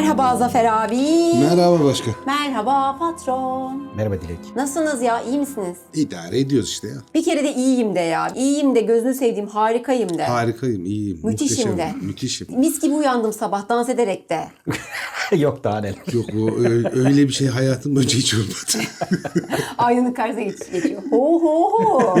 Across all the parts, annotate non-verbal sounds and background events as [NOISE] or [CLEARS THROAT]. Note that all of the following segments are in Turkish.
Merhaba Zafer abi. Merhaba başkan. Merhaba patron. Merhaba Dilek. Nasılsınız ya? İyi misiniz? İdare ediyoruz işte ya. Bir kere de iyiyim de ya. İyiyim de, gözünü sevdiğim harikayım de. Harikayım, iyiyim. Müthişim muhteşemim, de. Müthişim. Mis gibi uyandım sabah dans ederek de. [LAUGHS] Yok daha neler. Yok o ö- öyle bir şey hayatım önce hiç olmadı. [LAUGHS] Aynanın karşısına geç- geçiyor. Ho ho ho. [LAUGHS]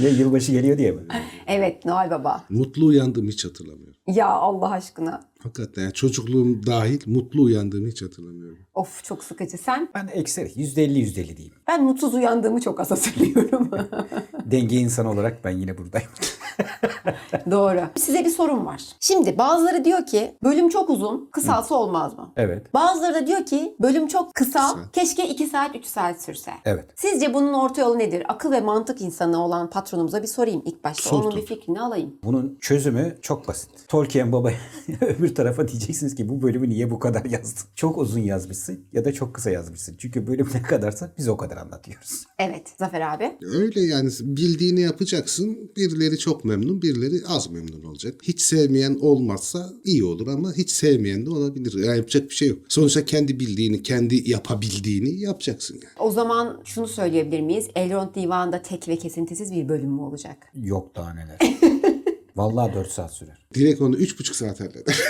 Ne yılbaşı geliyor diye mi? evet Noel Baba. mutlu uyandığımı hiç hatırlamıyorum. Ya Allah aşkına. Hakikaten yani çocukluğum dahil mutlu uyandığımı hiç hatırlamıyorum. Of çok sıkıcı. Sen? Ben ekseri yüzde elli yüzde elli diyeyim. Ben mutsuz uyandığımı çok az hatırlıyorum. [LAUGHS] Denge insanı olarak ben yine buradayım. [LAUGHS] Doğru. Size bir sorum var. Şimdi bazıları diyor ki bölüm çok uzun, kısalsa olmaz mı? evet. Bazıları da diyor ki bölüm çok kısa, Kısa. keşke 2 saat 3 saat sürse. Evet. Sizce bunun orta yolu nedir? Akıl ve mantık insanı olan patronumuza bir sorayım ilk başta. Sor Onun tabii. bir fikrini alayım. Bunun çözümü çok basit. Tolkien baba [LAUGHS] öbür tarafa diyeceksiniz ki bu bölümü niye bu kadar yazdın? [LAUGHS] Çok uzun yazmışsın ya da çok kısa yazmışsın. Çünkü bölüm ne kadarsa biz o kadar anlatıyoruz. Evet Zafer abi. Öyle yani bildiğini yapacaksın. Birileri çok memnun, birileri az memnun olacak. Hiç sevmeyen olmazsa iyi olur ama hiç sevmeyen de olabilir. Yani yapacak bir şey yok. Sonuçta kendi bildiğini, kendi yapabildiğini yapacaksın yani. O zaman şunu söyleyebilir miyiz? Elrond Divanı'nda tek ve kesintisiz bir bölüm mü olacak? Yok daha neler. [LAUGHS] Vallahi 4 saat sürer. Direkt onu üç buçuk saat halleder.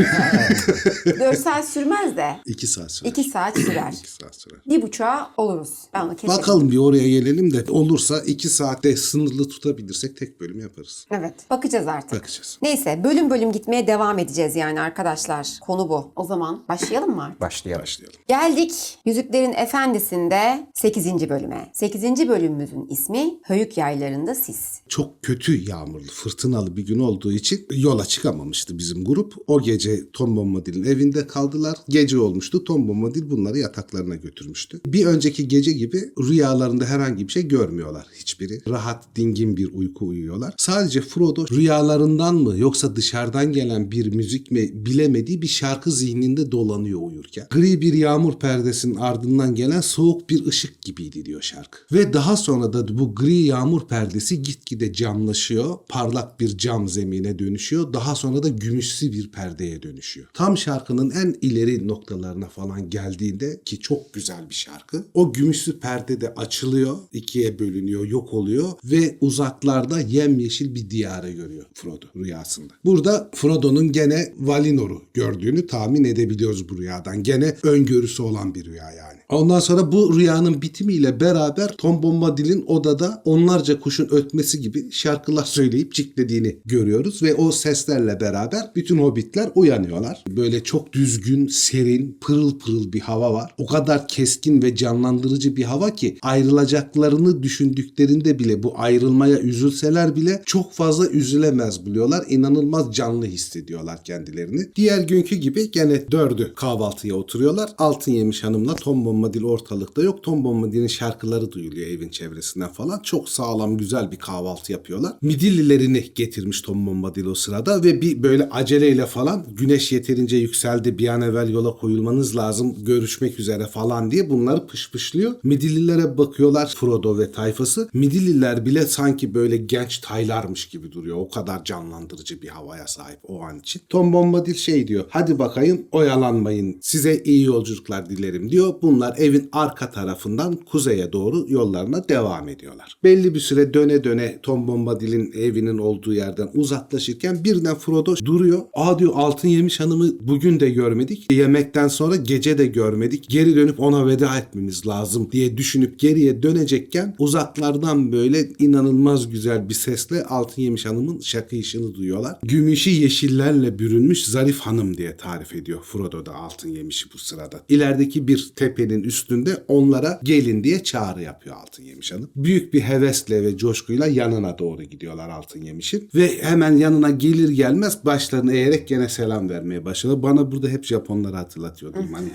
4 saat sürmez de İki saat sürer. 2 saat sürer. İki saat sürer. Bir buçuğa oluruz. Ben onu keserim. Bakalım bir oraya gelelim de olursa iki saatte sınırlı tutabilirsek tek bölüm yaparız. Evet. Bakacağız artık. Bakacağız. Neyse bölüm bölüm gitmeye devam edeceğiz yani arkadaşlar. Konu bu. O zaman başlayalım mı? Başlayalım. Başlayalım. Geldik Yüzüklerin Efendisi'nde 8. bölüme. 8. bölümümüzün ismi Höyük Yaylarında Sis. Çok kötü yağmurlu, fırtınalı bir gün olduğu için yola çıkamamıştı bizim grup. O gece Tom Bombadil'in evinde kaldılar. Gece olmuştu. Tom Bombadil bunları yataklarına götürmüştü. Bir önceki gece gibi rüyalarında herhangi bir şey görmüyorlar hiçbiri. Rahat, dingin bir uyku uyuyorlar. Sadece Frodo rüyalarından mı yoksa dışarıdan gelen bir müzik mi bilemediği bir şarkı zihninde dolanıyor uyurken. Gri bir yağmur perdesinin ardından gelen soğuk bir ışık gibiydi diyor şarkı. Ve daha sonra da bu gri yağmur perdesi gitgide camlaşıyor. Parlak bir cam zemine dönüşüyor. Daha sonra da gümüşsü bir perdeye dönüşüyor. Tam şarkının en ileri noktalarına falan geldiğinde ki çok güzel bir şarkı. O gümüşsü perde de açılıyor. ikiye bölünüyor, yok oluyor ve uzaklarda yemyeşil bir diyarı görüyor Frodo rüyasında. Burada Frodo'nun gene Valinor'u gördüğünü tahmin edebiliyoruz bu rüyadan. Gene öngörüsü olan bir rüya yani. Ondan sonra bu rüyanın bitimiyle beraber Tom Bombadil'in odada onlarca kuşun ötmesi gibi şarkılar söyleyip ciklediğini görüyoruz ve o seslerle beraber bütün hobbitler uyanıyorlar. Böyle çok düzgün, serin, pırıl pırıl bir hava var. O kadar keskin ve canlandırıcı bir hava ki ayrılacaklarını düşündüklerinde bile bu ayrılmaya üzülseler bile çok fazla üzülemez buluyorlar. İnanılmaz canlı hissediyorlar kendilerini. Diğer günkü gibi gene dördü kahvaltıya oturuyorlar. Altın Yemiş Hanım'la Tom Bombadil ortalıkta yok. Tom Bombadil'in şarkıları duyuluyor evin çevresinden falan. Çok sağlam güzel bir kahvaltı yapıyorlar. Midillilerini getirmiş Tom Bombadil o sırada ve bir böyle aceleyle falan güneş yeterince yükseldi bir an evvel yola koyulmanız lazım görüşmek üzere falan diye bunları pışpışlıyor. Midillilere bakıyorlar Frodo ve tayfası. Midilliler bile sanki böyle genç taylarmış gibi duruyor. O kadar canlandırıcı bir havaya sahip o an için. Tom Bombadil şey diyor. Hadi bakayım oyalanmayın. Size iyi yolculuklar dilerim diyor. Bunlar evin arka tarafından kuzeye doğru yollarına devam ediyorlar. Belli bir süre döne döne Tom Bombadil'in evinin olduğu yerden uzaklaşırken birden Frodo duruyor. Aa diyor altın yemiş hanımı bugün de görmedik. Yemekten sonra gece de görmedik. Geri dönüp ona veda etmemiz lazım diye düşünüp geriye dönecekken uzaklardan böyle inanılmaz güzel bir sesle altın yemiş hanımın şakıyışını duyuyorlar. Gümüşü yeşillerle bürünmüş zarif hanım diye tarif ediyor Frodo da altın yemişi bu sırada. İlerideki bir tepenin üstünde onlara gelin diye çağrı yapıyor altın yemiş hanım. Büyük bir hevesle ve coşkuyla yanına doğru gidiyorlar altın yemişin. Ve hemen yanına gelir gelmez başlarını eğerek gene selam vermeye başlıyor. Bana burada hep Japonları hatırlatıyor hani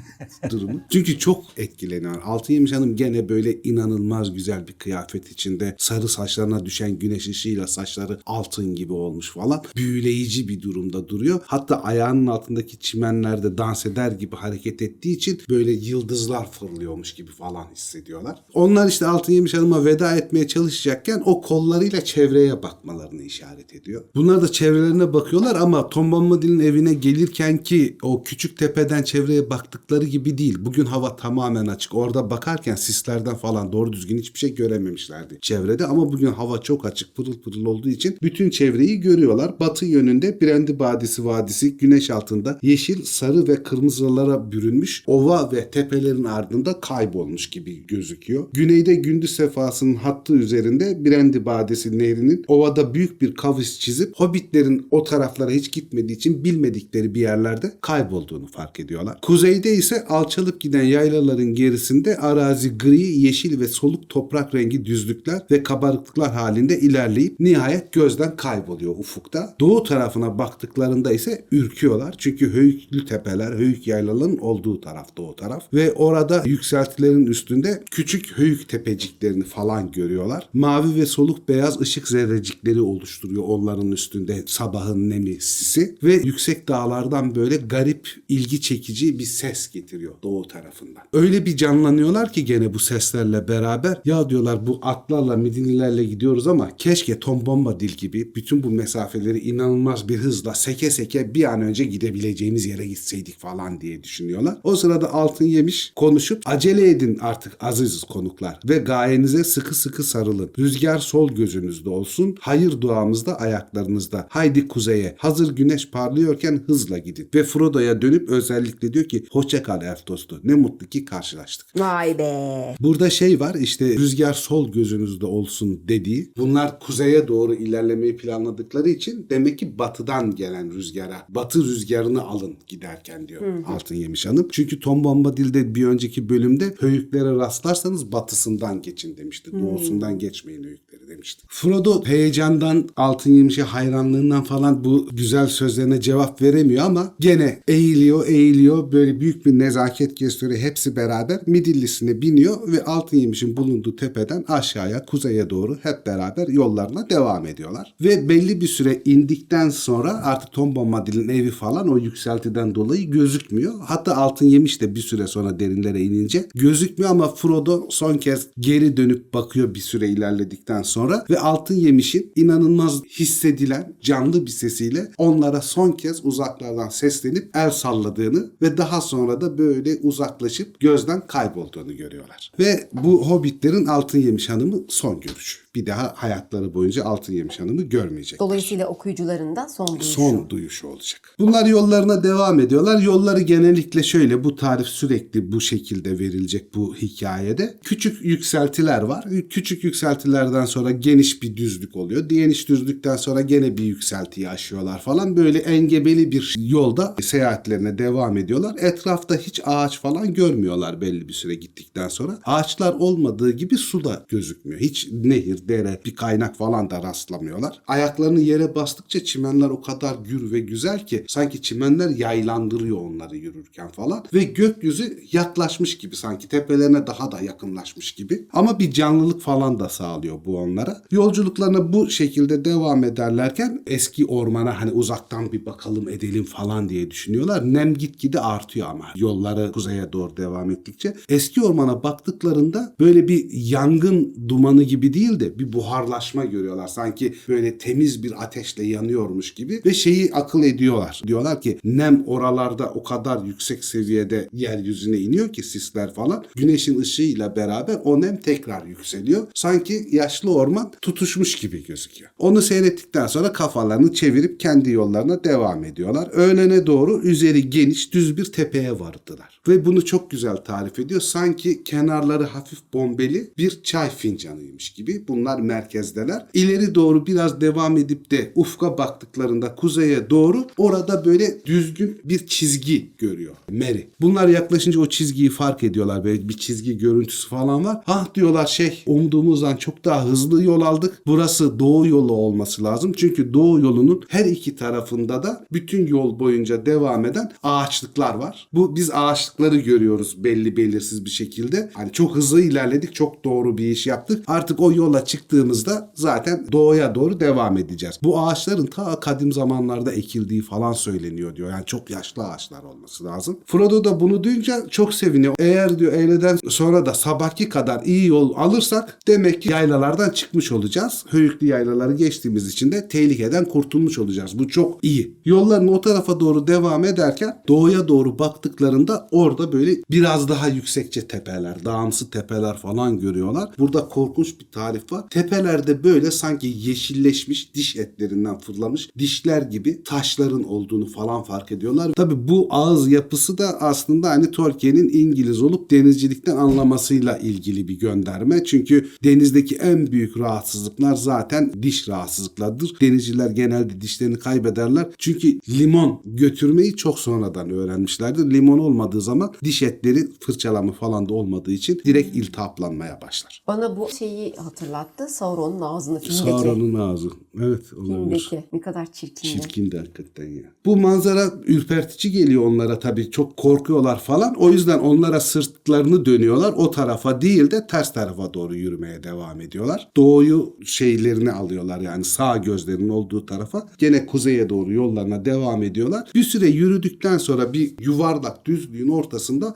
[LAUGHS] durumu. Çünkü çok etkileniyor. Altın yemiş hanım gene böyle inanılmaz güzel bir kıyafet içinde sarı saçlarına düşen güneş ışığıyla saçları altın gibi olmuş falan. Büyüleyici bir durumda duruyor. Hatta ayağının altındaki çimenlerde dans eder gibi hareket ettiği için böyle yıldızlar fırlıyormuş gibi falan hissediyorlar. Onlar işte Altın Yemiş Hanım'a veda etmeye çalışacakken o kollarıyla çevreye bakmalarını işaret ediyor. Bunlar da çevrelerine bakıyorlar ama Tom Bombadil'in evine gelirken ki o küçük tepeden çevreye baktıkları gibi değil. Bugün hava tamamen açık. Orada bakarken sislerden falan doğru düzgün hiçbir şey görememişlerdi çevrede ama bugün hava çok açık pırıl pırıl olduğu için bütün çevreyi görüyorlar. Batı yönünde Brendi Vadisi Vadisi güneş altında yeşil, sarı ve kırmızılara bürünmüş ova ve tepelerin ardında kaybolmuş gibi gözüküyor. Güneyde gündüz sefasının hattı üzerinde Brendi Vadisi nehrinin ovada büyük bir kavis çizip hobbitlerin o taraflara hiç gitmediği için bilmedikleri bir yerlerde kaybolduğunu fark ediyorlar. Kuzeyde ise alçalıp giden yaylaların gerisinde arazi gri, yeşil ve soluk toprak rengi düzlükler ve kabarıklıklar halinde ilerleyip nihayet gözden kayboluyor ufukta. Doğu tarafına baktıklarında ise ürküyorlar. Çünkü höyüklü tepeler, höyük yaylaların olduğu taraf doğu taraf. Ve orada yükseltilerin üstünde küçük höyük tepeciklerini falan görüyorlar. Mavi ve soluk beyaz ışık zerrecikleri oluşturuyor onların üstünde sabahın nemi sisi. Ve yüksek dağlardan böyle garip, ilgi çekici bir ses getiriyor doğu tarafından. Öyle bir canlanıyorlar ki gene bu seslerle beraber ya diyorlar bu atlarla midinilerle gidiyoruz ama keşke Tom Bombadil gibi bütün bu mesafeleri inanılmaz bir hızla seke seke bir an önce gidebileceğimiz yere gitseydik falan diye düşünüyorlar. O sırada Altın Yemiş konuşup acele edin artık aziz konuklar ve gayenize sıkı sıkı sarılın. Rüzgar sol gözünüzde olsun, hayır duamız da ayaklarınızda. Haydi kuzeye, hazır güneş parlıyorken hızla gidin. Ve Frodo'ya dönüp özellikle diyor ki hoşça kal elf dostu. Ne mutlu ki karşılaştık. Vay be. Burada şey var işte rüzgar sol gözünüzde olsun dediği. Bunlar kuzeye doğru ilerlemeyi planladıkları için demek ki batıdan gelen rüzgara, batı rüzgarını alın giderken diyor Altın Yemiş Hanım. Çünkü Tom Bombadil'de bir önceki bölümde höyüklere rastlarsanız batısından geçin demişti. Doğusundan geçmeyin höyükleri demişti. Frodo heyecandan Altın Yemiş'e hayranlığından falan bu güzel sözlerine cevap veremiyor ama gene eğiliyor eğiliyor böyle büyük bir nezaket gösteriyor. Hepsi beraber Midillisine biniyor ve Altın Yemiş'in bulunduğu tepeden aşağıya kuzeye doğru hep beraber yollarına devam ediyorlar. Ve belli bir süre indikten sonra artık Tom Bombadil'in evi falan o yükseltiden dolayı gözükmüyor. Hatta Altın Yemiş de bir süre sonra derinlere inince gözükmüyor ama Frodo son kez geri dönüp bakıyor bir süre ilerledikten sonra ve Altın Yemiş'in inanılmaz hissedilen canlı bir sesiyle onlara son kez uzaklardan seslenip el salladığını ve daha sonra da böyle uzaklaşıp gözden kaybolduğunu görüyorlar. Ve bu hobbitlerin Altın Yemiş Hanımı son görüşü. Bir daha hayatları boyunca Altın Yemiş Hanım'ı görmeyecek. Dolayısıyla okuyucuların da son duyuşu. Son duyuşu olacak. Bunlar yollarına devam ediyorlar. Yolları genellikle şöyle bu tarif sürekli bu şekilde verilecek bu hikayede. Küçük yükseltiler var. Küçük yükseltilerden sonra geniş bir düzlük oluyor. Geniş düzlükten sonra gene bir yükseltiyi aşıyorlar falan. Böyle engebeli bir yolda seyahatlerine devam ediyorlar. Etrafta hiç ağaç falan görmüyorlar belli bir süre gittikten sonra. Ağaçlar olmadığı gibi su da gözükmüyor. Hiç nehir, dere, bir kaynak falan da rastlamıyorlar. Ayaklarını yere bastıkça çimenler o kadar gür ve güzel ki sanki çimenler yaylandırıyor onları yürürken falan. Ve gökyüzü yaklaşmış gibi sanki tepelerine daha da yakınlaşmış gibi. Ama bir canlılık falan da sağlıyor bu onlara. Yolculuklarına bu şekilde devam ederlerken eski ormana hani uzaktan bir bakalım edelim falan diye düşünüyorlar. Nem gitgide artıyor ama yolları kuzeye doğru devam ettikçe. Eski ormana baktıklarında böyle bir yangın dumanı gibi değil de bir buharlaşma görüyorlar. Sanki böyle temiz bir ateşle yanıyormuş gibi ve şeyi akıl ediyorlar. Diyorlar ki nem oralarda o kadar yüksek seviyede yeryüzüne iniyor ki sisler falan. Güneşin ışığıyla beraber o nem tekrar yükseliyor. Sanki yaşlı orman tutuşmuş gibi gözüküyor. Onu seyrettikten sonra kafalarını çevirip kendi yollarına devam ediyorlar. Öğlene doğru üzeri geniş düz bir tepeye vardılar. Ve bunu çok güzel tarif ediyor. Sanki kenarları hafif bombeli bir çay fincanıymış gibi. Bunlar merkezdeler. İleri doğru biraz devam edip de ufka baktıklarında kuzeye doğru orada böyle düzgün bir çizgi görüyor. Mary. Bunlar yaklaşınca o çizgiyi fark ediyorlar. Böyle bir çizgi görüntüsü falan var. Ah diyorlar şey umduğumuzdan çok daha hızlı yol aldık. Burası doğu yolu olması lazım. Çünkü doğu yolunun her iki tarafında da bütün yol boyunca devam eden ağaçlıklar var. Bu biz ağaçlık başlıkları görüyoruz belli belirsiz bir şekilde. Hani çok hızlı ilerledik, çok doğru bir iş yaptık. Artık o yola çıktığımızda zaten doğuya doğru devam edeceğiz. Bu ağaçların ta kadim zamanlarda ekildiği falan söyleniyor diyor. Yani çok yaşlı ağaçlar olması lazım. Frodo da bunu duyunca çok seviniyor. Eğer diyor öğleden sonra da sabahki kadar iyi yol alırsak demek ki yaylalardan çıkmış olacağız. Höyüklü yaylaları geçtiğimiz için de tehlikeden kurtulmuş olacağız. Bu çok iyi. Yolların o tarafa doğru devam ederken doğuya doğru baktıklarında orada böyle biraz daha yüksekçe tepeler, dağımsı tepeler falan görüyorlar. Burada korkunç bir tarif var. Tepelerde böyle sanki yeşilleşmiş diş etlerinden fırlamış dişler gibi taşların olduğunu falan fark ediyorlar. Tabi bu ağız yapısı da aslında hani Tolkien'in İngiliz olup denizcilikten anlamasıyla ilgili bir gönderme. Çünkü denizdeki en büyük rahatsızlıklar zaten diş rahatsızlıklarıdır. Denizciler genelde dişlerini kaybederler. Çünkü limon götürmeyi çok sonradan öğrenmişlerdir. Limon olmadığı zaman diş etleri fırçalama falan da olmadığı için direkt iltihaplanmaya başlar. Bana bu şeyi hatırlattı. Sauron'un ağzını filmdeki. Sauron'un ağzı. Evet olabilir. Filmdeki. Ne kadar çirkindi. Çirkin de hakikaten ya. Bu manzara ürpertici geliyor onlara tabii. Çok korkuyorlar falan. O yüzden onlara sırtlarını dönüyorlar. O tarafa değil de ters tarafa doğru yürümeye devam ediyorlar. Doğuyu şeylerini alıyorlar yani sağ gözlerinin olduğu tarafa. Gene kuzeye doğru yollarına devam ediyorlar. Bir süre yürüdükten sonra bir yuvarlak düzlüğün ortasında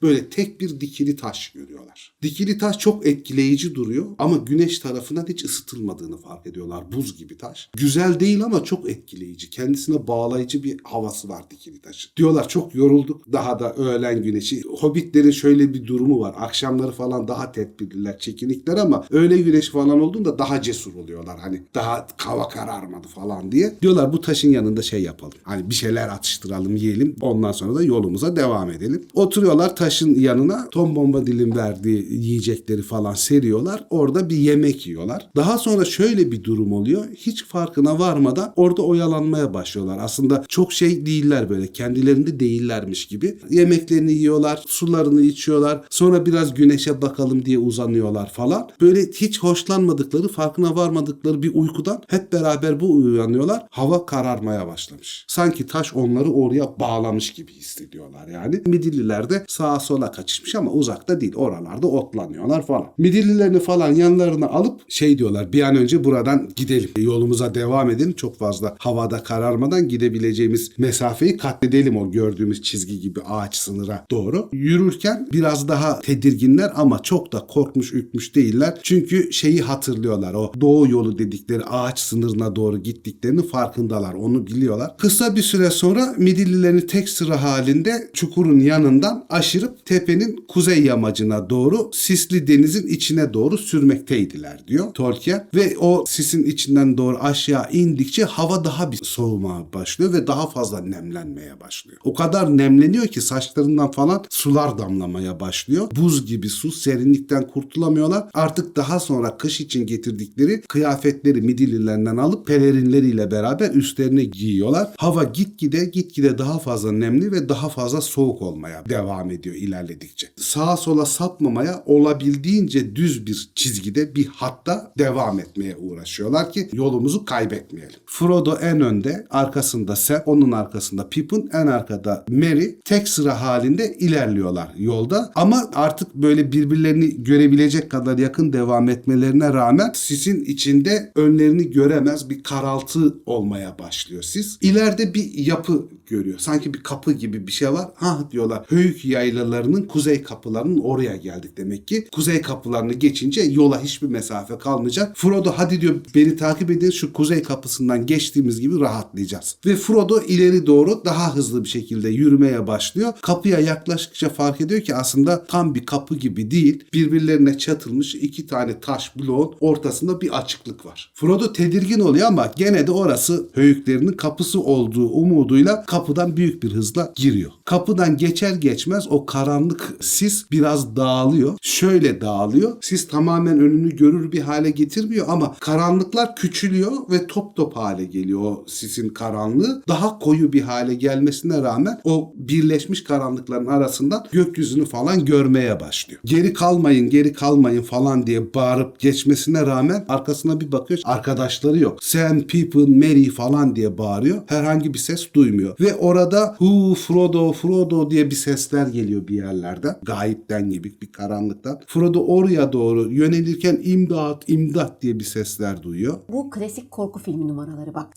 böyle tek bir dikili taş görüyorlar. Dikili taş çok etkileyici duruyor ama güneş tarafından hiç ısıtılmadığını fark ediyorlar. Buz gibi taş. Güzel değil ama çok etkileyici. Kendisine bağlayıcı bir havası var dikili taşın. Diyorlar çok yorulduk. Daha da öğlen güneşi. Hobbitlerin şöyle bir durumu var. Akşamları falan daha tedbirliler, çekinikler ama öğle güneşi falan olduğunda daha cesur oluyorlar. Hani daha hava kararmadı falan diye. Diyorlar bu taşın yanında şey yapalım. Hani bir şeyler atıştıralım, yiyelim. Ondan sonra da yolumuza devam edelim. Oturuyorlar taşın yanına. Tom Bombadil'in verdiği yiyecekleri falan seriyorlar. Orada bir yemek yiyorlar. Daha sonra şöyle bir durum oluyor. Hiç farkına varmadan orada oyalanmaya başlıyorlar. Aslında çok şey değiller böyle. Kendilerinde değillermiş gibi. Yemeklerini yiyorlar, sularını içiyorlar. Sonra biraz güneşe bakalım diye uzanıyorlar falan. Böyle hiç hoşlanmadıkları, farkına varmadıkları bir uykudan hep beraber bu uyanıyorlar. Hava kararmaya başlamış. Sanki taş onları oraya bağlamış gibi hissediyorlar yani. Midilliler de sağa sola kaçışmış ama uzakta değil. Oralarda otlanıyorlar falan. Midillilerini falan yanlarına alıp şey diyorlar bir an önce buradan gidelim. Yolumuza devam edelim. Çok fazla havada kararmadan gidebileceğimiz mesafeyi katledelim o gördüğümüz çizgi gibi ağaç sınıra doğru. Yürürken biraz daha tedirginler ama çok da korkmuş ürkmüş değiller. Çünkü şeyi hatırlıyorlar. O doğu yolu dedikleri ağaç sınırına doğru gittiklerini farkındalar. Onu biliyorlar. Kısa bir süre sonra Midillilerini tek sıra halinde çukurun yanından aşırıp tepenin kuzey yamacına doğru sisli denizin içine doğru sürmekteydiler diyor Tolkien. Ve o sisin içinden doğru aşağı indikçe hava daha bir soğumaya başlıyor ve daha fazla nemlenmeye başlıyor. O kadar nemleniyor ki saçlarından falan sular damlamaya başlıyor. Buz gibi su serinlikten kurtulamıyorlar. Artık daha sonra kış için getirdikleri kıyafetleri midillilerinden alıp pelerinleriyle beraber üstlerine giyiyorlar. Hava gitgide gitgide daha fazla nemli ve daha fazla soğuk olmaya devam ediyor ilerledikçe. Sağa sola sapmamaya olabildiğince düz bir çizgide bir hatta devam etmeye uğraşıyorlar ki yolumuzu kaybetmeyelim. Frodo en önde, arkasında Sam, onun arkasında Pippin, en arkada Merry tek sıra halinde ilerliyorlar yolda. Ama artık böyle birbirlerini görebilecek kadar yakın devam etmelerine rağmen sisin içinde önlerini göremez bir karaltı olmaya başlıyor sis. İleride bir yapı görüyor. Sanki bir kapı gibi bir şey var. Ha diyorlar Höyük yaylalarının kuzey kapılarının oraya geldik demek ki. Kuzey kapılarını geçince yola hiçbir mesafe kalmayacak. Frodo hadi diyor beni takip edin şu kuzey kapısından geçtiğimiz gibi rahatlayacağız. Ve Frodo ileri doğru daha hızlı bir şekilde yürümeye başlıyor. Kapıya yaklaştıkça fark ediyor ki aslında tam bir kapı gibi değil. Birbirlerine çatılmış iki tane taş bloğun ortasında bir açıklık var. Frodo tedirgin oluyor ama gene de orası höyüklerinin kapısı olduğu umuduyla kapıdan büyük bir hızla giriyor. Kapıdan geçer geçmez o karanlık sis biraz dağılıyor. şöyle dağılıyor. Sis tamamen önünü görür bir hale getirmiyor ama karanlıklar küçülüyor ve top top hale geliyor o sisin karanlığı. Daha koyu bir hale gelmesine rağmen o birleşmiş karanlıkların arasından gökyüzünü falan görmeye başlıyor. Geri kalmayın, geri kalmayın falan diye bağırıp geçmesine rağmen arkasına bir bakıyor arkadaşları yok. Sam, Pippin, Merry falan diye bağırıyor. Herhangi bir ses duymuyor. Ve orada Hu, Frodo, Frodo diye bir sesler geliyor bir yerlerden. Gayipten gibi bir karanlıktan. Frodo oraya doğru yönelirken imdat, imdat diye bir sesler duyuyor. Bu klasik korku filmi numaraları bak.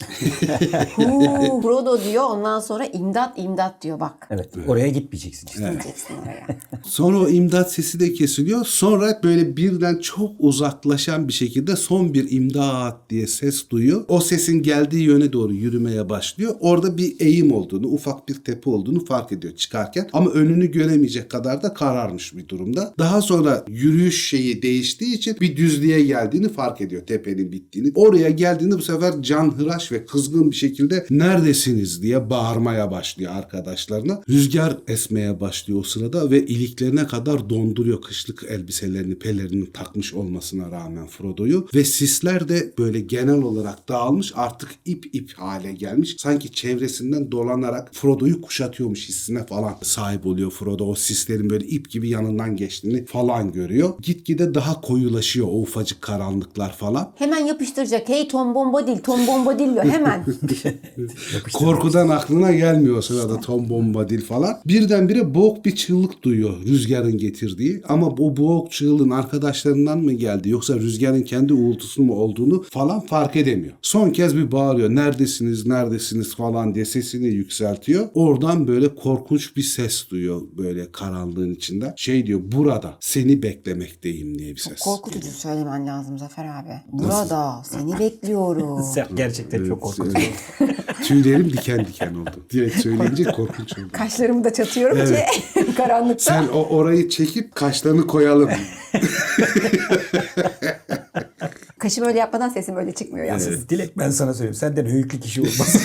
[LAUGHS] Huu, Frodo diyor ondan sonra imdat imdat diyor bak. Evet. Oraya gitmeyeceksin işte. Diyeceksin oraya. [LAUGHS] Sonra o imdat sesi de kesiliyor. Sonra böyle birden çok uzaklaşan bir şekilde son bir imdat diye ses duyuyor. O sesin geldiği yöne doğru yürümeye başlıyor. Orada bir eğim olduğunu, ufak bir tepe olduğunu fark ediyor çıkarken. Ama önünü göremeyecek kadar da kararmış bir durumda. Daha sonra yürüyüş şeyi değiştiği için bir düzlüğe geldiğini fark ediyor tepenin bittiğini. Oraya geldiğinde bu sefer canhıraş ve kızgın bir şekilde neredesiniz diye bağırmaya başlıyor arkadaşlarına. Rüzgar esmeye başlıyor o sırada ve iliklerine kadar donduruyor kışlık elbiselerini, pelerini takmış olmasına rağmen Frodo'yu ve sisler de böyle genel olarak dağılmış artık ip ip hale gelmiş. Sanki çevresinden dolanarak Frodo'yu kuşatıyormuş hissine falan sahip oluyor Frodo. O sislerin böyle ip gibi yanından geçtiğini falan görüyor. Gitgide daha koyulaşıyor o ufacık karanlıklar falan. Hemen yapıştıracak. Hey Tom Bombadil, Tom Bombadil diyor hemen. [LAUGHS] Korkudan aklına gelmiyor o sırada Tom Bombadil falan. Birdenbire boğuk bir çığlık duyuyor rüzgarın getirdiği. Ama bu boğuk çığlığın arkadaşlarından mı geldi yoksa rüzgarın kendi uğultusu mu olduğunu falan fark edemiyor. Son kez bir bağırıyor. Neredesiniz, neredesiniz falan diye sesini yükseltiyor. Oradan böyle korkunç bir ses duyuyor böyle karanlığın içinden. Şey diyor burada seni beklemekteyim diye bir ses. Korkutucu söylemen lazım Zafer abi. Burada seni bekliyorum. [LAUGHS] Gerçekten çok korkutucu. [LAUGHS] Tüylerim diken diken oldu. Direkt söyleyince korkunç oldu. Kaşlarımı da çatıyorum ki [LAUGHS] karanlıkta. Sen o orayı çekip kaşlarını koyalım. Kaşı böyle yapmadan sesim öyle çıkmıyor yalnız. Dilek ben sana söyleyeyim. Senden höyüklü kişi olmaz.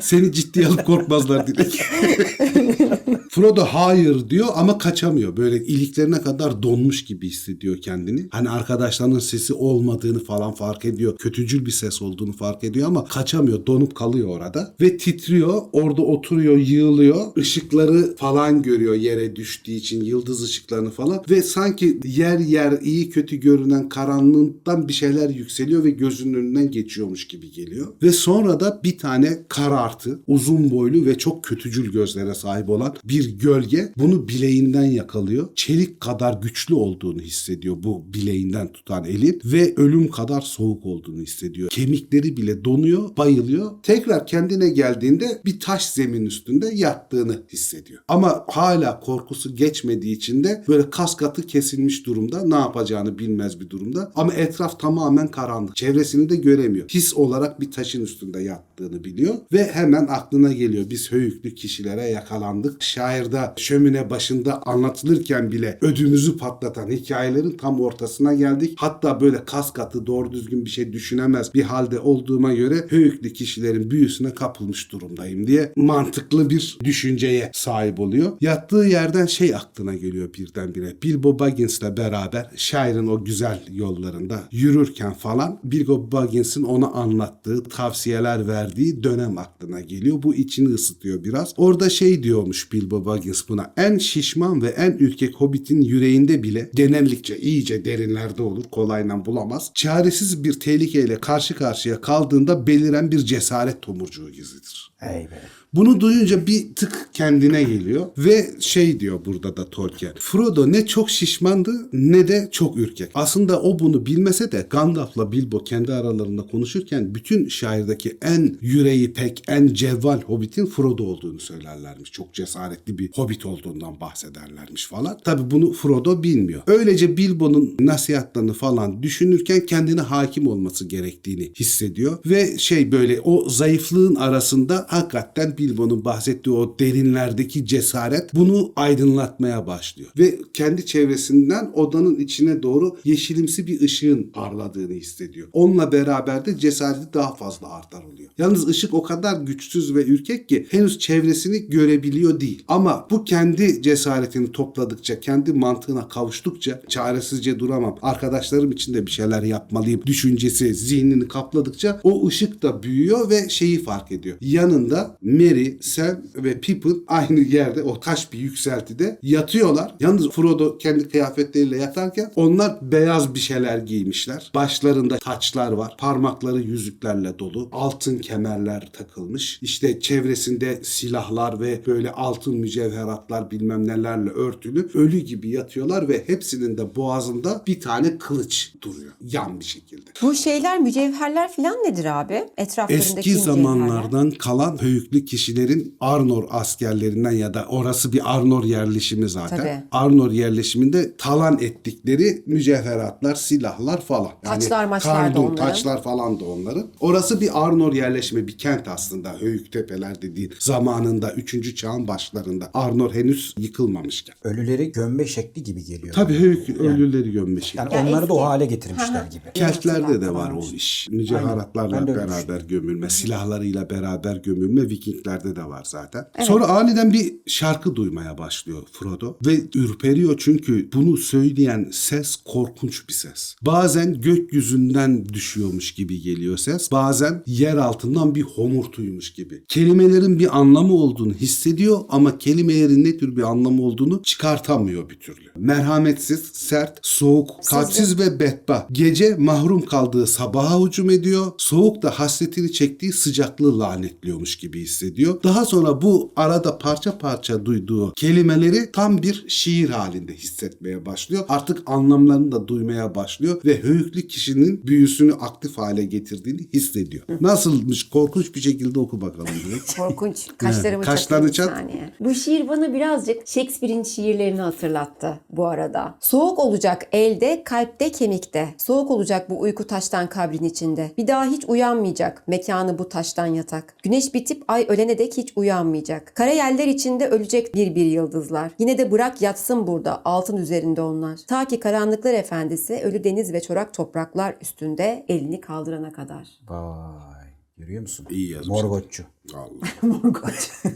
Seni ciddiye alıp korkmazlar Dilek. [LAUGHS] Frodo hayır diyor ama kaçamıyor. Böyle iliklerine kadar donmuş gibi hissediyor kendini. Hani arkadaşlarının sesi olmadığını falan fark ediyor. Kötücül bir ses olduğunu fark ediyor ama kaçamıyor. Donup kalıyor orada. Ve titriyor. Orada oturuyor, yığılıyor. Işıkları falan görüyor yere düştüğü için. Yıldız ışıklarını falan. Ve sanki yer yer iyi kötü görünen karanlığından bir şeyler yükseliyor ve gözünün önünden geçiyormuş gibi geliyor. Ve sonra da bir tane karartı, uzun boylu ve çok kötücül gözlere sahip olan bir gölge bunu bileğinden yakalıyor. Çelik kadar güçlü olduğunu hissediyor bu bileğinden tutan elin ve ölüm kadar soğuk olduğunu hissediyor. Kemikleri bile donuyor, bayılıyor. Tekrar kendine geldiğinde bir taş zemin üstünde yattığını hissediyor. Ama hala korkusu geçmediği için de böyle kas katı kesilmiş durumda. Ne yapacağını bilmez bir durumda. Ama etraf tamamen karanlık. Çevresini de göremiyor. His olarak bir taşın üstünde yattığını biliyor ve hemen aklına geliyor. Biz höyüklü kişilere yakalandık. Şairde şömine başında anlatılırken bile ödümüzü patlatan hikayelerin tam ortasına geldik. Hatta böyle kas katı doğru düzgün bir şey düşünemez bir halde olduğuma göre höyüklü kişilerin büyüsüne kapılmış durumdayım diye mantıklı bir düşünceye sahip oluyor. Yattığı yerden şey aklına geliyor birdenbire. Bilbo Baggins'le beraber şairin o güzel yollarında yürürken falan Bilbo Baggins'in ona anlattığı, tavsiyeler verdiği dönem aklına geliyor. Bu içini ısıtıyor biraz. Orada şey diyormuş Bilbo Baggins buna. En şişman ve en ürkek hobbitin yüreğinde bile genellikle iyice derinlerde olur. Kolayla bulamaz. Çaresiz bir tehlikeyle karşı karşıya kaldığında beliren bir cesaret tomurcuğu gizlidir. Ey be. Bunu duyunca bir tık kendine geliyor ve şey diyor burada da Tolkien. Frodo ne çok şişmandı ne de çok ürkek. Aslında o bunu bilmese de Gandalf'la Bilbo kendi aralarında konuşurken bütün şairdeki en yüreği pek, en cevval hobbitin Frodo olduğunu söylerlermiş. Çok cesaretli bir hobbit olduğundan bahsederlermiş falan. Tabi bunu Frodo bilmiyor. Öylece Bilbo'nun nasihatlerini falan düşünürken kendine hakim olması gerektiğini hissediyor ve şey böyle o zayıflığın arasında hakikaten Bilbo'nun bahsettiği o derinlerdeki cesaret bunu aydınlatmaya başlıyor. Ve kendi çevresinden odanın içine doğru yeşilimsi bir ışığın parladığını hissediyor. Onunla beraber de cesareti daha fazla artar oluyor. Yalnız ışık o kadar güçsüz ve ürkek ki henüz çevresini görebiliyor değil. Ama bu kendi cesaretini topladıkça, kendi mantığına kavuştukça çaresizce duramam. Arkadaşlarım için de bir şeyler yapmalıyım düşüncesi zihnini kapladıkça o ışık da büyüyor ve şeyi fark ediyor. Yanında Mary, Sam ve Pippin aynı yerde o taş bir yükseltide yatıyorlar. Yalnız Frodo kendi kıyafetleriyle yatarken onlar beyaz bir şeyler giymişler. Başlarında taçlar var. Parmakları yüzüklerle dolu. Altın kemerler takılmış. İşte çevresinde silahlar ve böyle altın mücevheratlar bilmem nelerle örtülü. Ölü gibi yatıyorlar ve hepsinin de boğazında bir tane kılıç duruyor. Yan bir şekilde. Bu şeyler mücevherler falan nedir abi? Etraflarındaki Eski zamanlardan kalan höyüklü kişilerin Arnor askerlerinden ya da orası bir Arnor yerleşimi zaten. Tabii. Arnor yerleşiminde talan ettikleri mücevheratlar, silahlar falan. Taçlar, maçlar da onların. taçlar falan da onların. Orası bir Arnor yerleşimi, bir kent aslında. Höyük tepeler dediğin zamanında 3. çağın başlarında. Arnor henüz yıkılmamışken. Ölüleri gömme şekli gibi geliyor. Tabii höyük ölüleri gömme şekli. Yani Ya onları da o hale getirmişler gibi. Keltlerde de var o iş. Mücevheratlarla beraber gömülme, silahlarıyla beraber gömülme Vikinglerde de var zaten. Sonra aniden bir şarkı duymaya başlıyor Frodo ve ürperiyor çünkü bunu söyleyen ses korkunç bir ses. Bazen gökyüzünden düşüyormuş gibi geliyor ses. Bazen yer altından bir homurtuymuş gibi. Kelimelerin bir anlamı olduğunu hissediyor ama kelimelerin ne tür bir anlamı olduğunu çıkartamıyor bir türlü. Merhametsiz, sert, soğuk, kalpsiz ve bedbaht. Gece mahrum kaldığı sabaha hücum ediyor. Soğuk da hasretini çektiği sıcaklığı lanetliyormuş gibi hissediyor. Daha sonra bu arada parça parça duyduğu kelimeleri tam bir şiir halinde hissetmeye başlıyor. Artık anlamlarını da duymaya başlıyor ve höyüklü kişinin büyüsünü aktif hale getirdiğini hissediyor. Nasılmış? Korkunç bir şekilde oku bakalım. [LAUGHS] Korkunç. Kaşlarımı kaşlarını çatıyor bir çat. saniye. Bu şiir bana birazcık Shakespeare'in şiirlerini hatırlattı bu arada. Soğuk olacak elde, kalpte, kemikte. Soğuk olacak bu uyku taştan kabrin içinde. Bir daha hiç uyanmayacak mekanı bu taştan yatak. Güneş bitip ay ölene dek hiç uyanmayacak. Kara yeller içinde ölecek bir bir yıldızlar. Yine de bırak yatsın burada altın üzerinde onlar. Ta ki karanlıklar efendisi ölü deniz ve çorak topraklar üstünde elini kaldırana kadar. Vay. Görüyor musun? İyi yazmış. Morgothçu. Allah. [LAUGHS] Morgoth.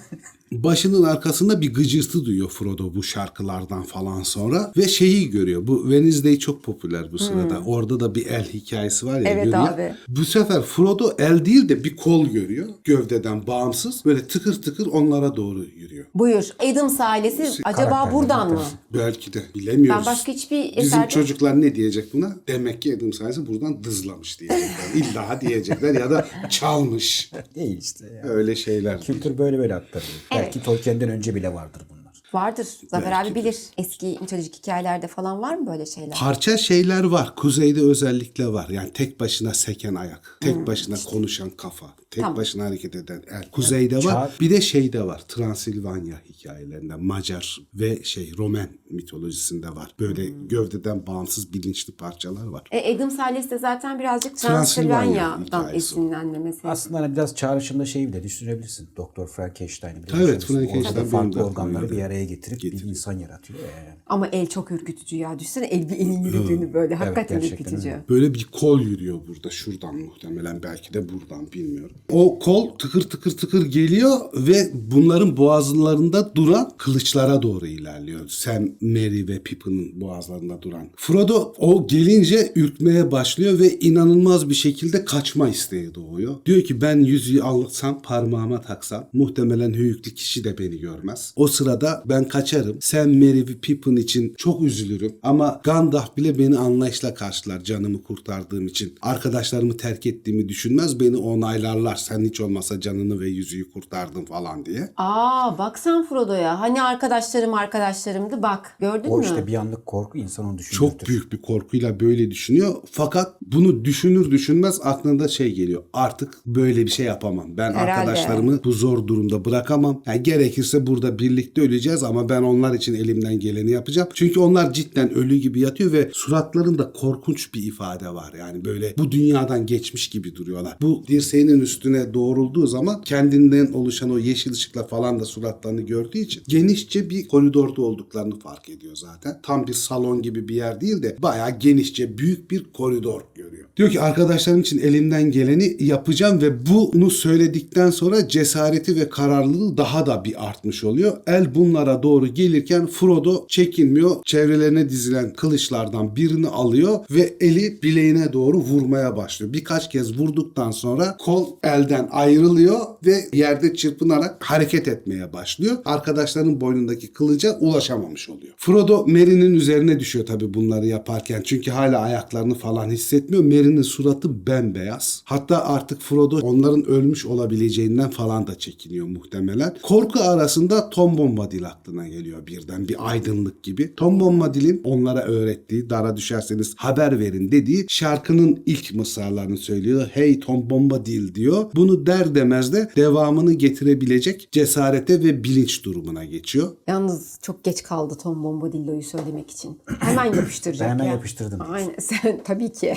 Başının arkasında bir gıcırtı duyuyor Frodo bu şarkılardan falan sonra ve şeyi görüyor. Bu Wednesday çok popüler bu sırada. Orada da bir el hikayesi var ya Hmm. Evet görüyor. abi. Bu sefer Frodo el değil de bir kol görüyor. Gövdeden bağımsız. Böyle tıkır tıkır onlara doğru yürüyor. Buyur. Adams ailesi acaba karakterler buradan mı? Belki de bilemiyoruz. Ben başka hiçbir Bizim eserde- çocuklar ne diyecek buna? Demek ki Adam sayesi buradan dızlamış diyecekler. [LAUGHS] İlla diyecekler ya da çalmış. [LAUGHS] Değil işte ya. Öyle şeyler. Kültür böyle böyle aktarılıyor. Belki Tolkien'den önce bile vardır bunlar. Vardır. Zafer Belki abi de. bilir. Eski mitolojik hikayelerde falan var mı böyle şeyler? Parça şeyler var. Kuzeyde özellikle var. Yani tek başına seken ayak. Tek başına konuşan kafa. Tek Tamam. başına hareket eden el. Kuzeyde var. Çağ- Bir de şeyde var. Transilvanya hikayelerinde Macar ve şey Roman mitolojisinde var. Böyle gövdeden bağımsız bilinçli parçalar var. E, Adams ailesi de zaten birazcık Transilvanya Transilvanya'dan esinlenmemesi. Aslında hani biraz çağrışımda şeyi bile düşünebilirsin. Doktor Frankenstein'i bile Evet. Frankenstein farklı organları bir araya getirip bir Getiriyor. insan yaratıyor. Ee, Ama el çok ürkütücü ya. Düşünsene el bir elin yürüdüğünü böyle. Hakikaten gerçekten ürkütücü. öyle. Böyle bir kol yürüyor burada. Şuradan muhtemelen belki de buradan bilmiyorum. O kol tıkır tıkır tıkır geliyor ve bunların boğazlarında duran kılıçlara doğru ilerliyor. Sam, Merry ve Pippin'in boğazlarında duran. Frodo o gelince ürkmeye başlıyor ve inanılmaz bir şekilde kaçma isteği doğuyor. Diyor ki ben yüzüğü alsam parmağıma taksam muhtemelen höyüklü kişi de beni görmez. O sırada ben kaçarım. Sam, Merry ve Pippin için çok üzülürüm ama Gandalf bile beni anlayışla karşılar canımı kurtardığım için. Arkadaşlarımı terk ettiğimi düşünmez beni onaylarlar. Sen hiç olmasa canını ve yüzüğü kurtardın falan diye. Aa bak sen Frodo'ya. Hani arkadaşlarım arkadaşlarımdı bak. Gördün o mü? işte bir anlık korku insan onu düşündürtür. Çok büyük bir korkuyla böyle düşünüyor. Fakat bunu düşünür düşünmez aklına şey geliyor. Artık böyle bir şey yapamam. Ben Herhalde. arkadaşlarımı bu zor durumda bırakamam. Yani gerekirse burada birlikte öleceğiz ama ben onlar için elimden geleni yapacağım. Çünkü onlar cidden ölü gibi yatıyor ve suratlarında korkunç bir ifade var. Yani böyle bu dünyadan geçmiş gibi duruyorlar. Bu dirseğinin üstünde üstüne doğrulduğu zaman kendinden oluşan o yeşil ışıkla falan da suratlarını gördüğü için genişçe bir koridorda olduklarını fark ediyor zaten. Tam bir salon gibi bir yer değil de bayağı genişçe büyük bir koridor görüyor. Diyor ki arkadaşlarım için elimden geleni yapacağım ve bunu söyledikten sonra cesareti ve kararlılığı daha da bir artmış oluyor. El bunlara doğru gelirken Frodo çekinmiyor. Çevrelerine dizilen kılıçlardan birini alıyor ve eli bileğine doğru vurmaya başlıyor. Birkaç kez vurduktan sonra kol elden ayrılıyor ve yerde çırpınarak hareket etmeye başlıyor. Arkadaşlarının boynundaki kılıca ulaşamamış oluyor. Frodo Merry'nin üzerine düşüyor tabii bunları yaparken. Çünkü hala ayaklarını falan hissetmiyor. Merry'nin suratı bembeyaz. Hatta artık Frodo onların ölmüş olabileceğinden falan da çekiniyor muhtemelen. Korku arasında Tom Bombadil aklına geliyor birden bir aydınlık gibi. Tom Bombadil'in onlara öğrettiği dara düşerseniz haber verin dediği şarkının ilk mısralarını söylüyor. Hey Tom Bombadil diyor. Bunu der demez de devamını getirebilecek cesarete ve bilinç durumuna geçiyor. Yalnız çok geç kaldı Tom Bombadillo'yu söylemek için. Hemen [CLEARS THROAT] yapıştıracak Ben hemen ya. yapıştırdım. Aynen [LAUGHS] sen tabii ki.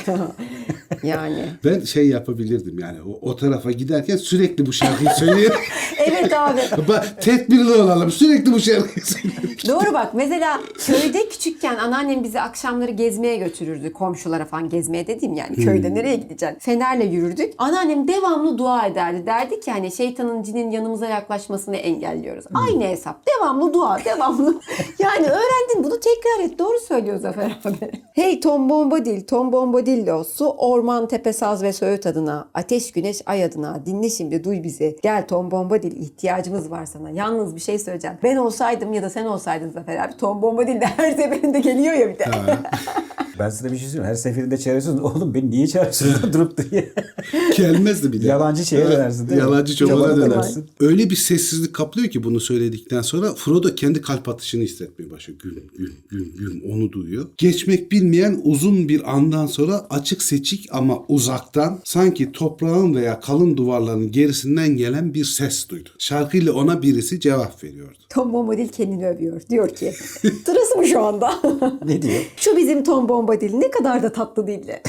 [LAUGHS] yani. Ben şey yapabilirdim yani o, o tarafa giderken sürekli bu şarkıyı söyleyerek [LAUGHS] Evet abi. Bak, tedbirli olalım sürekli bu şarkıyı söyleyelim. Doğru bak mesela köyde küçükken anneannem bizi akşamları gezmeye götürürdü. Komşulara falan gezmeye dedim yani köyde nereye gideceksin? Fenerle yürürdük. Anneannem devamlı dua ederdi. Derdi ki hani şeytanın cinin yanımıza yaklaşmasını engelliyoruz. Aynı hesap. Devamlı dua devamlı. [LAUGHS] yani öğrendin bunu tekrar et. Doğru söylüyor Zafer abi. Hey Tom Bombadil, Tom Bombadillo, su, orman, tepe, saz ve söğüt adına, ateş, güneş, ay adına, dinle şimdi duy bizi. Gel Tom Bombadil ihtiyacımız var sana. Yalnız bir şey söyleyeceğim. Ben olsaydım ya da sen olsaydın Zafer abi Tom Bombadil de her seferinde geliyor ya bir de. Ben size bir şey söyleyeyim. Her seferinde çağırıyorsunuz. Oğlum beni niye çağırıyorsunuz [LAUGHS] durup duruyor? Gelmezdi bir de. Yalancı şeye dönersin değil? Yalancı çobana dönersin. Öyle bir sessizlik kaplıyor ki bunu söyledikten sonra Frodo kendi kalp atışını hissetmeye başlıyor. Güm güm güm güm onu duyuyor. Geçmek bilmeyen uzun bir andan sonra açık seçik ama uzaktan sanki toprağın veya kalın duvarların gerisinden gelen bir ses duydu. Şarkıyla ona birisi cevap veriyordu. Tom Bombadil kendini övüyor. Diyor ki sırası mı şu anda? [LAUGHS] Ne diyor? Şu bizim Tom Bombadil ne kadar da tatlı dilli.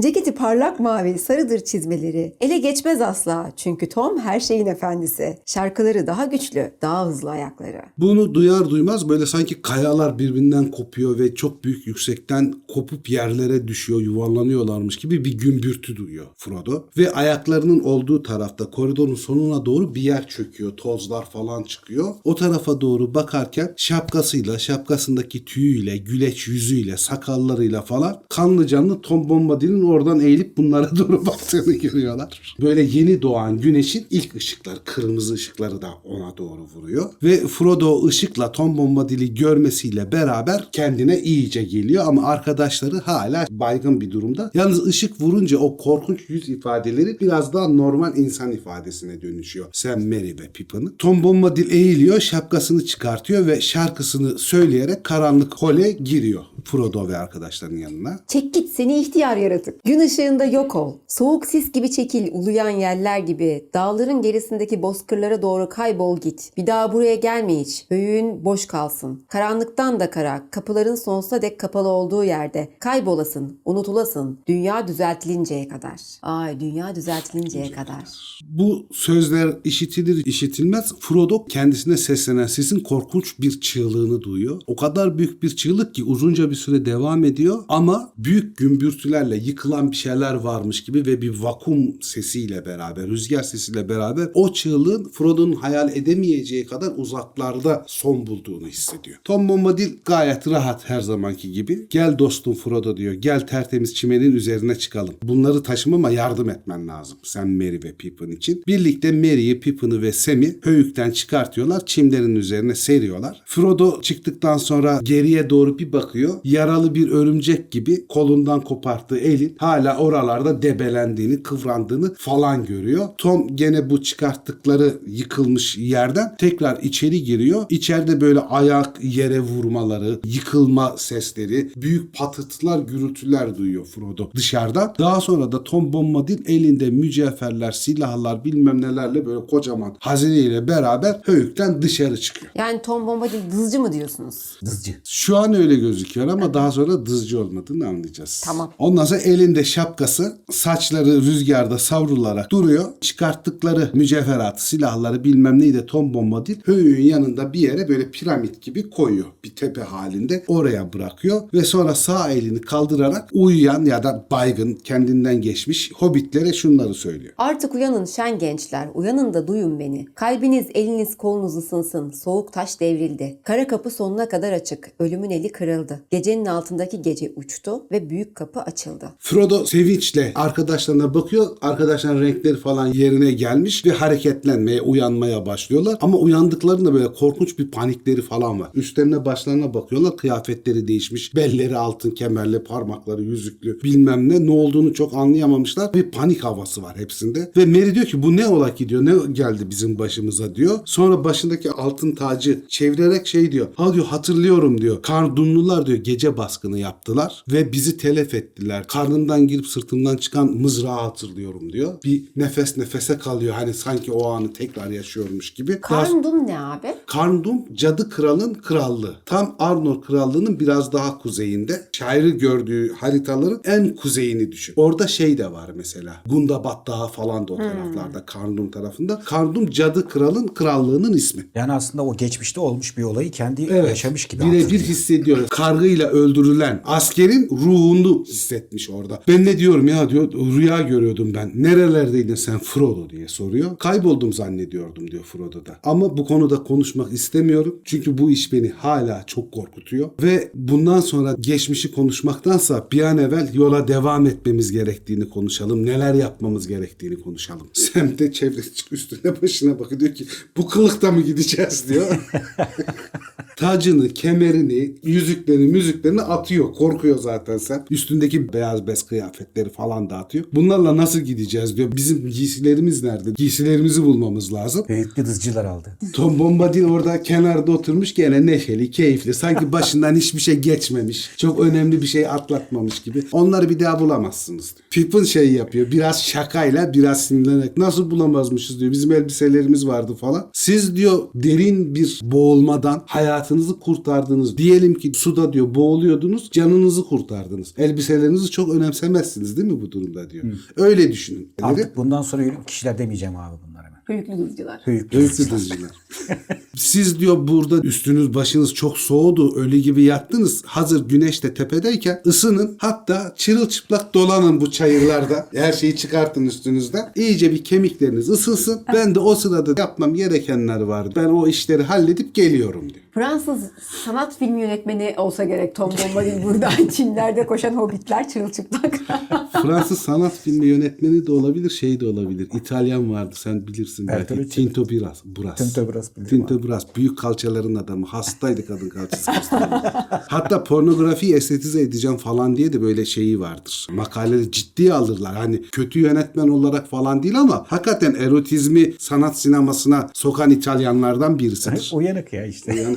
Ceketi parlak mavi, sarıdır çizmeleri. Ele geçmez asla çünkü Tom her şeyin efendisi. Şarkıları daha güçlü, daha hızlı ayakları. Bunu duyar duymaz böyle sanki kayalar birbirinden kopuyor ve çok büyük yüksekten kopup yerlere düşüyor, yuvarlanıyorlarmış gibi bir gümbürtü duyuyor Frodo. Ve ayaklarının olduğu tarafta koridorun sonuna doğru bir yer çöküyor. Tozlar falan çıkıyor. O tarafa doğru bakarken şapkasıyla, şapkasındaki tüyüyle, güleç yüzüyle, sakallarıyla falan kanlı canlı Tom Bombadil'in oradan eğilip bunlara [LAUGHS] doğru baktığını görüyorlar. Böyle yeni doğan güneşin ilk ışıkları, kırmızı ışıkları da ona doğru vuruyor. Ve Frodo ışıkla Tom Bombadil'i görmesiyle beraber kendine iyice geliyor ama arkadaşları hala baygın bir durumda. Yalnız ışık vurunca o korkunç yüz ifadeleri biraz daha normal insan ifadesine dönüşüyor. Sam, Merry ve Pippin'in. Tom Bombadil eğiliyor, şapkasını çıkartıyor ve şarkısını söyleyerek karanlık hole giriyor. Frodo ve arkadaşlarının yanına. Çek git seni ihtiyar yaratık. Gün ışığında yok ol. Soğuk sis gibi çekil uluyan yerler gibi. Dağların gerisindeki bozkırlara doğru kaybol git. Bir daha buraya gelme hiç. Öğün boş kalsın. Karanlıktan da kara. Kapıların sonsuza dek kapalı olduğu yerde. Kaybolasın. Unutulasın. Dünya düzeltilinceye kadar. Ay dünya düzeltilinceye kadar. Bu sözler işitilir işitilmez Frodo kendisine seslenen sesin korkunç bir çığlığını duyuyor. O kadar büyük bir çığlık ki uzunca bir süre devam ediyor ama büyük gümbürtülerle yıkılan bir şeyler varmış gibi ve bir vakum sesiyle beraber, rüzgar sesiyle beraber o çığlığın Frodo'nun hayal edemeyeceği kadar uzaklarda son bulduğunu hissediyor. Tom Bombadil gayet rahat her zamanki gibi. Gel dostum Frodo diyor. Gel tertemiz çimenin üzerine çıkalım. Bunları taşımama yardım etmen lazım. Sen Merry ve Pippin için. Birlikte Merry'i, Pippin'i ve Sam'i höyükten çıkartıyorlar. Çimlerin üzerine seriyorlar. Frodo çıktıktan sonra geriye doğru bir bakıyor. Yaralı bir örümcek gibi kolundan koparttığı elin hala oralarda debelendiğini, kıvrandığını falan görüyor. Tom gene bu çıkarttıkları yıkılmış yerden tekrar içeri giriyor. İçeride böyle ayak yere vurmaları, yıkılma sesleri, büyük patıtlar, gürültüler duyuyor Frodo dışarıdan. Daha sonra da Tom Bombadil elinde mücevherler, silahlar bilmem nelerle böyle kocaman hazineyle beraber höyükten dışarı çıkıyor. Yani Tom Bombadil dızcı mı diyorsunuz? Dızcı. Şu an öyle gözüküyor ama ama daha sonra dızcı olmadığını anlayacağız. Tamam. Ondan sonra elinde şapkası, saçları rüzgarda savrularak duruyor. Çıkarttıkları mücevheratı, silahları bilmem neyi de Tom Bombadil Höyük'ün yanında bir yere böyle piramit gibi koyuyor. Bir tepe halinde oraya bırakıyor ve sonra sağ elini kaldırarak uyuyan ya da baygın kendinden geçmiş hobbitlere şunları söylüyor. Artık uyanın şen gençler, uyanın da duyun beni. Kalbiniz, eliniz, kolunuz ısınsın. Soğuk taş devrildi. Kara kapı sonuna kadar açık. Ölümün eli kırıldı. Gecenin altındaki gece uçtu ve büyük kapı açıldı. Frodo sevinçle arkadaşlarına bakıyor. Arkadaşların renkleri falan yerine gelmiş ve hareketlenmeye, uyanmaya başlıyorlar. Ama uyandıklarında böyle korkunç bir panikleri falan var. Üstlerine başlarına bakıyorlar. Kıyafetleri değişmiş. Belleri altın kemerli, parmakları yüzüklü bilmem ne. Ne olduğunu çok anlayamamışlar. Bir panik havası var hepsinde. Ve Merry diyor ki bu ne ola ki diyor. Ne geldi bizim başımıza diyor. Sonra başındaki altın tacı çevirerek şey diyor. Ha diyor hatırlıyorum diyor. Kardunlular diyor gece baskını yaptılar ve bizi telef ettiler. Karnımdan girip sırtımdan çıkan mızrağı hatırlıyorum diyor. Bir nefes nefese kalıyor. Hani sanki o anı tekrar yaşıyormuş gibi. Karndum ne abi? Karndum Cadı Kral'ın krallığı. Tam Arnor Krallığı'nın biraz daha kuzeyinde. Şairi gördüğü haritaların en kuzeyini düşün. Orada şey de var mesela. Gundabat Dağı falan da o taraflarda. Karndum tarafında. Karndum Cadı Kral'ın krallığının ismi. Yani aslında o geçmişte olmuş bir olayı kendi Evet. yaşamış gibi Birebir hissediyor. Kargıyla öldürülen askerin ruhunu hissetmiş orada. Ben ne diyorum ya diyor rüya görüyordum ben. Nerelerdeydin sen Frodo diye soruyor. Kayboldum zannediyordum diyor Frodo da. Ama bu konuda konuşmak istemiyorum. Çünkü bu iş beni hala çok korkutuyor. Ve bundan sonra geçmişi konuşmaktansa bir an evvel yola devam etmemiz gerektiğini konuşalım. Neler yapmamız gerektiğini konuşalım. [LAUGHS] Sam de çevre üstüne başına bakıyor diyor ki bu kılıkta mı gideceğiz diyor. [LAUGHS] tacını, kemerini, yüzüklerini, müziklerini atıyor. Korkuyor zaten sen. Üstündeki beyaz bez kıyafetleri falan da atıyor. Bunlarla nasıl gideceğiz diyor. Bizim giysilerimiz nerede? Giysilerimizi bulmamız lazım. Büyük yıldızcılar aldı. Tom Bombadil orada kenarda oturmuş gene neşeli, keyifli. Sanki başından hiçbir şey geçmemiş. Çok önemli bir şey atlatmamış gibi. Onları bir daha bulamazsınız. diyor. Pippin şey yapıyor. Biraz şakayla, biraz sinirlenerek. Nasıl bulamazmışız diyor. Bizim elbiselerimiz vardı falan. Siz diyor derin bir boğulmadan hayatınızı kurtardınız. Diyelim ki suda diyor boğuluyordunuz. Canınızı kurtardınız. Elbiselerinizi çok önemsemezsiniz değil mi bu durumda diyor. Öyle düşünün. Artık bundan sonra kişiler demeyeceğim abi bunlara. Höyüklü. Büyük Öykü dızcılar. Siz diyor burada üstünüz başınız çok soğudu ölü gibi yattınız. Hazır güneş de tepedeyken ısının hatta çırılçıplak dolanın bu çayırlarda. [LAUGHS] Her şeyi çıkartın üstünüzden. İyice bir kemikleriniz ısınsın. Ben de o sırada yapmam gerekenler vardı. Ben o işleri halledip geliyorum diyor. Fransız sanat filmi yönetmeni olsa gerek Tom Bombadil burada. [LAUGHS] Çimlerde koşan hobbitler çırılçıplak. Fransız sanat filmi yönetmeni de olabilir, şey de olabilir. İtalyan vardı sen bilirsin belki. Bertolucci. Tinto Brass. Brass. Tinto Brass biliyorum Tinto Brass. Büyük kalçaların adamı. Hastaydı kadın kalçası. Hatta pornografiyi estetize edeceğim falan diye de böyle şeyi vardır. Makaleleri ciddiye alırlar. Hani kötü yönetmen olarak falan değil ama hakikaten erotizmi sanat sinemasına sokan İtalyanlardan birisidir. Uyanık ya işte. Yani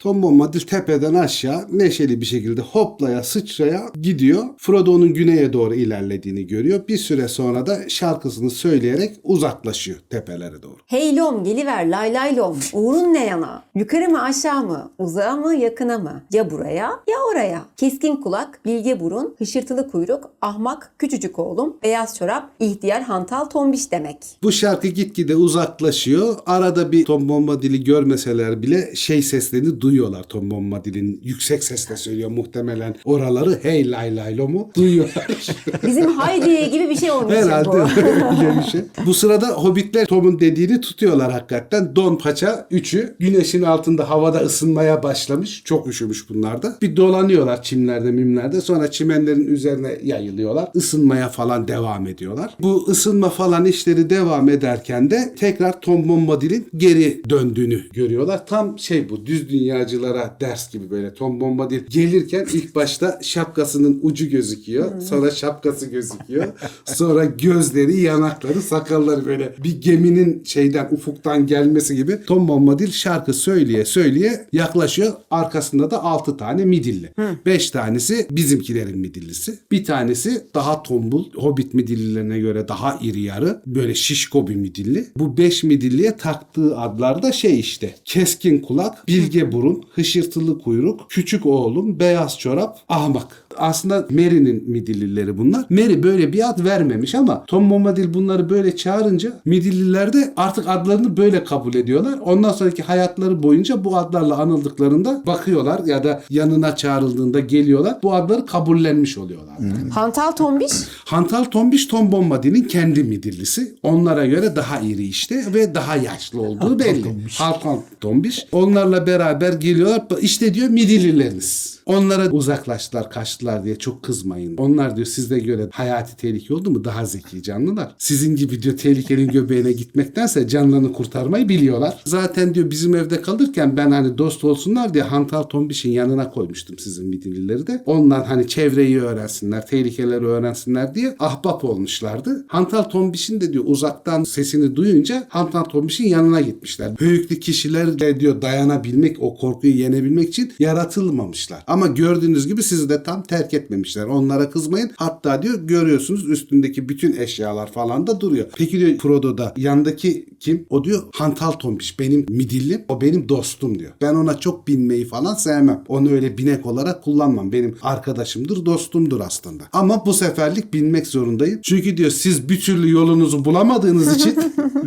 Tom Bombadil tepeden aşağı neşeli bir şekilde hoplaya sıçraya gidiyor. Frodo'nun güneye doğru ilerlediğini görüyor. Bir süre sonra da şarkısını söyleyerek uzaklaşıyor tepelere doğru. hey lom geliver lay lay lom. Uğrun ne yana? Yukarı mı aşağı mı? Uzağa mı yakına mı? Ya buraya ya oraya. Keskin kulak, bilge burun, hışırtılı kuyruk, ahmak, küçücük oğlum, beyaz çorap, ihtiyar hantal tombiş demek. Bu şarkı gitgide uzaklaşıyor. Arada bir Tom Bombadil'i görmeseler bile şey seslerini duyuyorlar. Tom Bombadil'in yüksek sesle söylüyor muhtemelen oraları hey lay lay lo mu duyuyorlar. [LAUGHS] Bizim Haydi'ye gibi bir şey olmuş Herhalde bu. öyle bir şey. Bu sırada hobbitler Tom'un dediğini tutuyorlar hakikaten. Don paça üçü güneşin altında havada ısınmaya başlamış. Çok üşümüş bunlar da. Bir dolanıyorlar çimlerde mimlerde. Sonra çimenlerin üzerine yayılıyorlar. Isınmaya falan devam ediyorlar. Bu ısınma falan işleri devam ederken de tekrar Tom Bombadil'in geri döndüğünü görüyorlar. Tam şey bu düz dünyacılara ders gibi böyle. Tom Bombadil gelirken ilk başta şapkasının ucu gözüküyor. Sonra şapkası gözüküyor. Sonra gözleri, yanakları, sakalları böyle bir geminin şeyden ufuktan gelmesi gibi Tom Bombadil şarkı söyleye söyleye yaklaşıyor. Arkasında da 6 tane midilli. 5 tanesi bizimkilerin midillisi. Bir tanesi daha tombul, hobbit midillilerine göre daha iri yarı. Böyle şişko bir midilli. Bu 5 midilliye taktığı adlar da şey işte. Keskin kulak, bilge burun, torun, hışırtılı kuyruk, küçük oğlum, beyaz çorap, ahmak. Aslında Mary'nin midillileri bunlar. Mary böyle bir ad vermemiş ama Tom Bombadil bunları böyle çağırınca midilliler de artık adlarını böyle kabul ediyorlar. Ondan sonraki hayatları boyunca bu adlarla anıldıklarında bakıyorlar ya da yanına çağrıldığında geliyorlar. Bu adları kabullenmiş oluyorlar. Hantal tombiş. Hantal Tombiş Tom Bombadil'in kendi midillisi. Onlara göre daha iri işte ve daha yaşlı olduğu belli. Hantal Tombiş. Onlarla beraber geliyorlar. İşte diyor midillileriniz. Onlara uzaklaştılar, kaçtılar diye çok kızmayın. Onlar diyor sizde göre hayati tehlike oldu mu daha zeki canlılar. Sizin gibi diyor tehlikenin [LAUGHS] göbeğine gitmektense canlarını kurtarmayı biliyorlar. Zaten diyor bizim evde kalırken ben hani dost olsunlar diye Hantal Tombiş'in yanına koymuştum sizin midillileri de. Ondan hani çevreyi öğrensinler, tehlikeleri öğrensinler diye ahbap olmuşlardı. Hantal Tombiş'in de diyor uzaktan sesini duyunca Hantal Tombiş'in yanına gitmişler. Büyüklü kişilerle diyor dayanabilmek, o korkuyu yenebilmek için yaratılmamışlar. Ama gördüğünüz gibi sizi de tam terk etmemişler. Onlara kızmayın. Hatta diyor görüyorsunuz üstündeki bütün eşyalar falan da duruyor. Peki diyor Frodo'da yandaki kim? O diyor Hantal Tombiş benim midillim. O benim dostum diyor. Ben ona çok binmeyi falan sevmem. Onu öyle binek olarak kullanmam. Benim arkadaşımdır, dostumdur aslında. Ama bu seferlik binmek zorundayım. Çünkü diyor siz bir türlü yolunuzu bulamadığınız için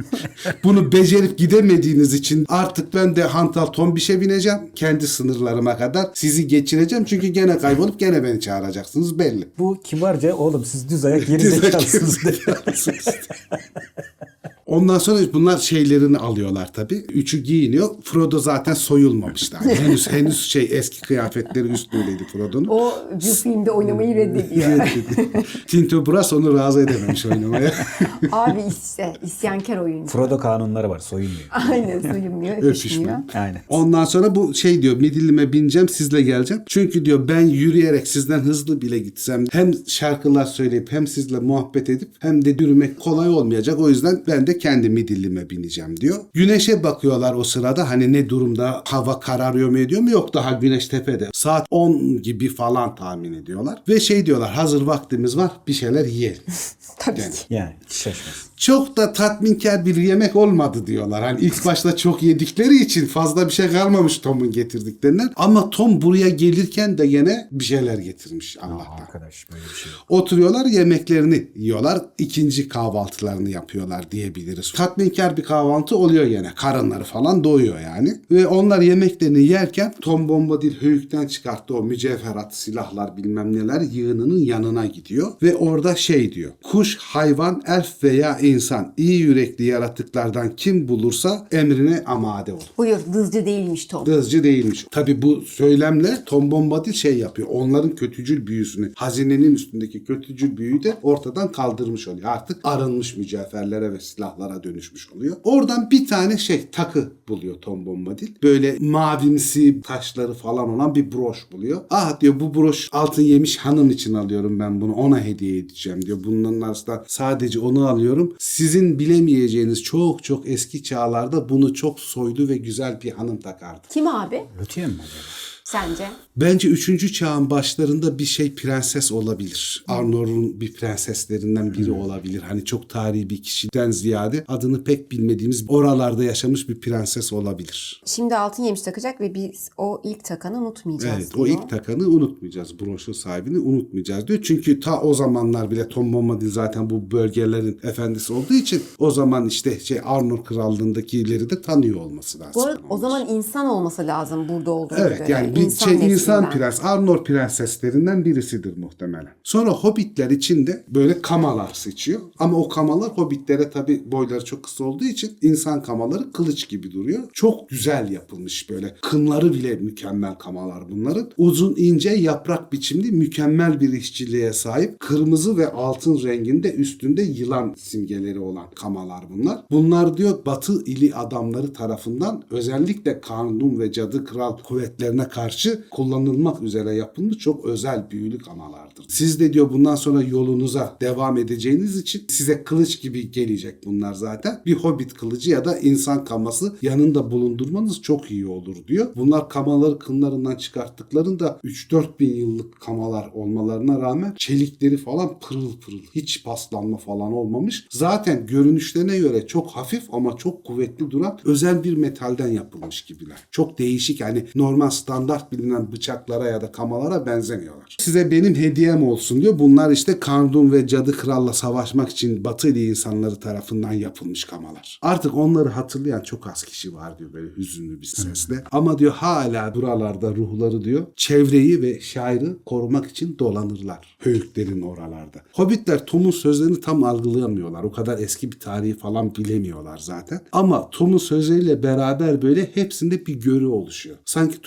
[LAUGHS] bunu becerip gidemediğiniz için artık ben de Hantal Tombiş'e bineceğim. Kendi sınırlarıma kadar sizi geçireceğim. Çünkü gene kaybolup gene beni çağıracaksınız belli. Bu kibarca oğlum siz düz ayak [LAUGHS] ayak zekalısınız. [LAUGHS] Ondan sonra bunlar şeylerini alıyorlar tabii. Üçü giyiniyor. Frodo zaten soyulmamış daha. [LAUGHS] henüz henüz şey eski kıyafetleri üstündeydi Frodo'nun. O bir filmde oynamayı reddediyor. [LAUGHS] Tinto Brass onu razı edememiş oynamaya. [LAUGHS] Abi işte isyankar oyuncu. Frodo kanunları var soyunmuyor. Aynen soyunmuyor, Öpüşmüyor. öpüşmüyor. Aynen. Ondan sonra bu şey diyor midillime bineceğim sizle geleceğim. Çünkü diyor ben yürüyerek sizden hızlı bile gitsem hem şarkılar söyleyip hem sizle muhabbet edip hem de yürümek kolay olmayacak. O yüzden ben de kendi midillime bineceğim diyor. Güneşe bakıyorlar o sırada hani ne durumda hava kararıyor mu ediyor mu yok daha güneş tepede. Saat 10 gibi falan tahmin ediyorlar. Ve şey diyorlar hazır vaktimiz var bir şeyler yiyelim. [LAUGHS] Tabii Yani. ki. Yani şaşmaz. Çok da tatminkar bir yemek olmadı diyorlar. Hani ilk başta çok yedikleri için fazla bir şey kalmamış Tom'un getirdiklerinden. Ama Tom buraya gelirken de gene bir şeyler getirmiş Allah'tan. Arkadaş böyle bir şey. Oturuyorlar yemeklerini yiyorlar. ikinci kahvaltılarını yapıyorlar diyebiliriz. Tatminkar bir kahvaltı oluyor yine. Karınları falan doyuyor yani. Ve onlar yemeklerini yerken Tom Bombadil höyükten çıkarttı o mücevherat, silahlar bilmem neler yığınının yanına gidiyor. Ve orada şey diyor. Kuş, hayvan, elf veya insan iyi yürekli yaratıklardan kim bulursa emrine amade ol. Buyur dızcı değilmiş Tom. Dızcı değilmiş. Tabi bu söylemle Tom Bombadil şey yapıyor. Onların kötücül büyüsünü, hazinenin üstündeki kötücül büyüyü de ortadan kaldırmış oluyor. Artık arınmış mücevherlere ve silahlara dönüşmüş oluyor. Oradan bir tane şey takı buluyor Tom Bombadil. Böyle mavimsi taşları falan olan bir broş buluyor. Ah diyor bu broş altın yemiş hanım için alıyorum ben bunu. Ona hediye edeceğim diyor. Bunların arasında sadece onu alıyorum. Sizin bilemeyeceğiniz çok çok eski çağlarda bunu çok soylu ve güzel bir hanım takardı. Kim abi? Lütfen mi acaba? Sence? Bence 3. çağın başlarında bir şey prenses olabilir. Arnor'un bir prenseslerinden biri olabilir. Hani çok tarihi bir kişiden ziyade adını pek bilmediğimiz oralarda yaşamış bir prenses olabilir. Şimdi altın yemiş takacak ve biz o ilk takanı unutmayacağız. Evet o ilk takanı unutmayacağız. Broşun sahibini unutmayacağız diyor. Çünkü ta o zamanlar bile Tom Bombadil zaten bu bölgelerin efendisi olduğu için o zaman işte şey Arnor krallığındakileri de tanıyor olması lazım. Bu arada o zaman insan olması lazım burada olduğu Evet göre. yani bir İnsan şey insan prens, Arnor prenseslerinden birisidir muhtemelen. Sonra hobbitler için de böyle kamalar seçiyor. Ama o kamalar hobbitlere tabi boyları çok kısa olduğu için insan kamaları kılıç gibi duruyor. Çok güzel yapılmış böyle. Kınları bile mükemmel kamalar bunların. Uzun ince yaprak biçimli mükemmel bir işçiliğe sahip. Kırmızı ve altın renginde üstünde yılan simgeleri olan kamalar bunlar. Bunlar diyor Batı ili adamları tarafından özellikle Kanun ve Cadı Kral kuvvetlerine karşı karşı kullanılmak üzere yapılmış çok özel büyülü kamalardır. Siz de diyor bundan sonra yolunuza devam edeceğiniz için size kılıç gibi gelecek bunlar zaten. Bir hobbit kılıcı ya da insan kaması yanında bulundurmanız çok iyi olur diyor. Bunlar kamaları kınlarından çıkarttıklarında 3-4 bin yıllık kamalar olmalarına rağmen çelikleri falan pırıl pırıl. Hiç paslanma falan olmamış. Zaten görünüşlerine göre çok hafif ama çok kuvvetli duran özel bir metalden yapılmış gibiler. Çok değişik yani normal standart bilinen bıçaklara ya da kamalara benzemiyorlar. Size benim hediyem olsun diyor. Bunlar işte Kandun ve Cadı Kral'la savaşmak için Batılı insanları tarafından yapılmış kamalar. Artık onları hatırlayan çok az kişi var diyor böyle hüzünlü bir sesle. Ama diyor hala buralarda ruhları diyor çevreyi ve şairi korumak için dolanırlar. Höyüklerin oralarda. Hobbitler Tom'un sözlerini tam algılayamıyorlar. O kadar eski bir tarihi falan bilemiyorlar zaten. Ama Tom'un sözleriyle beraber böyle hepsinde bir görü oluşuyor. Sanki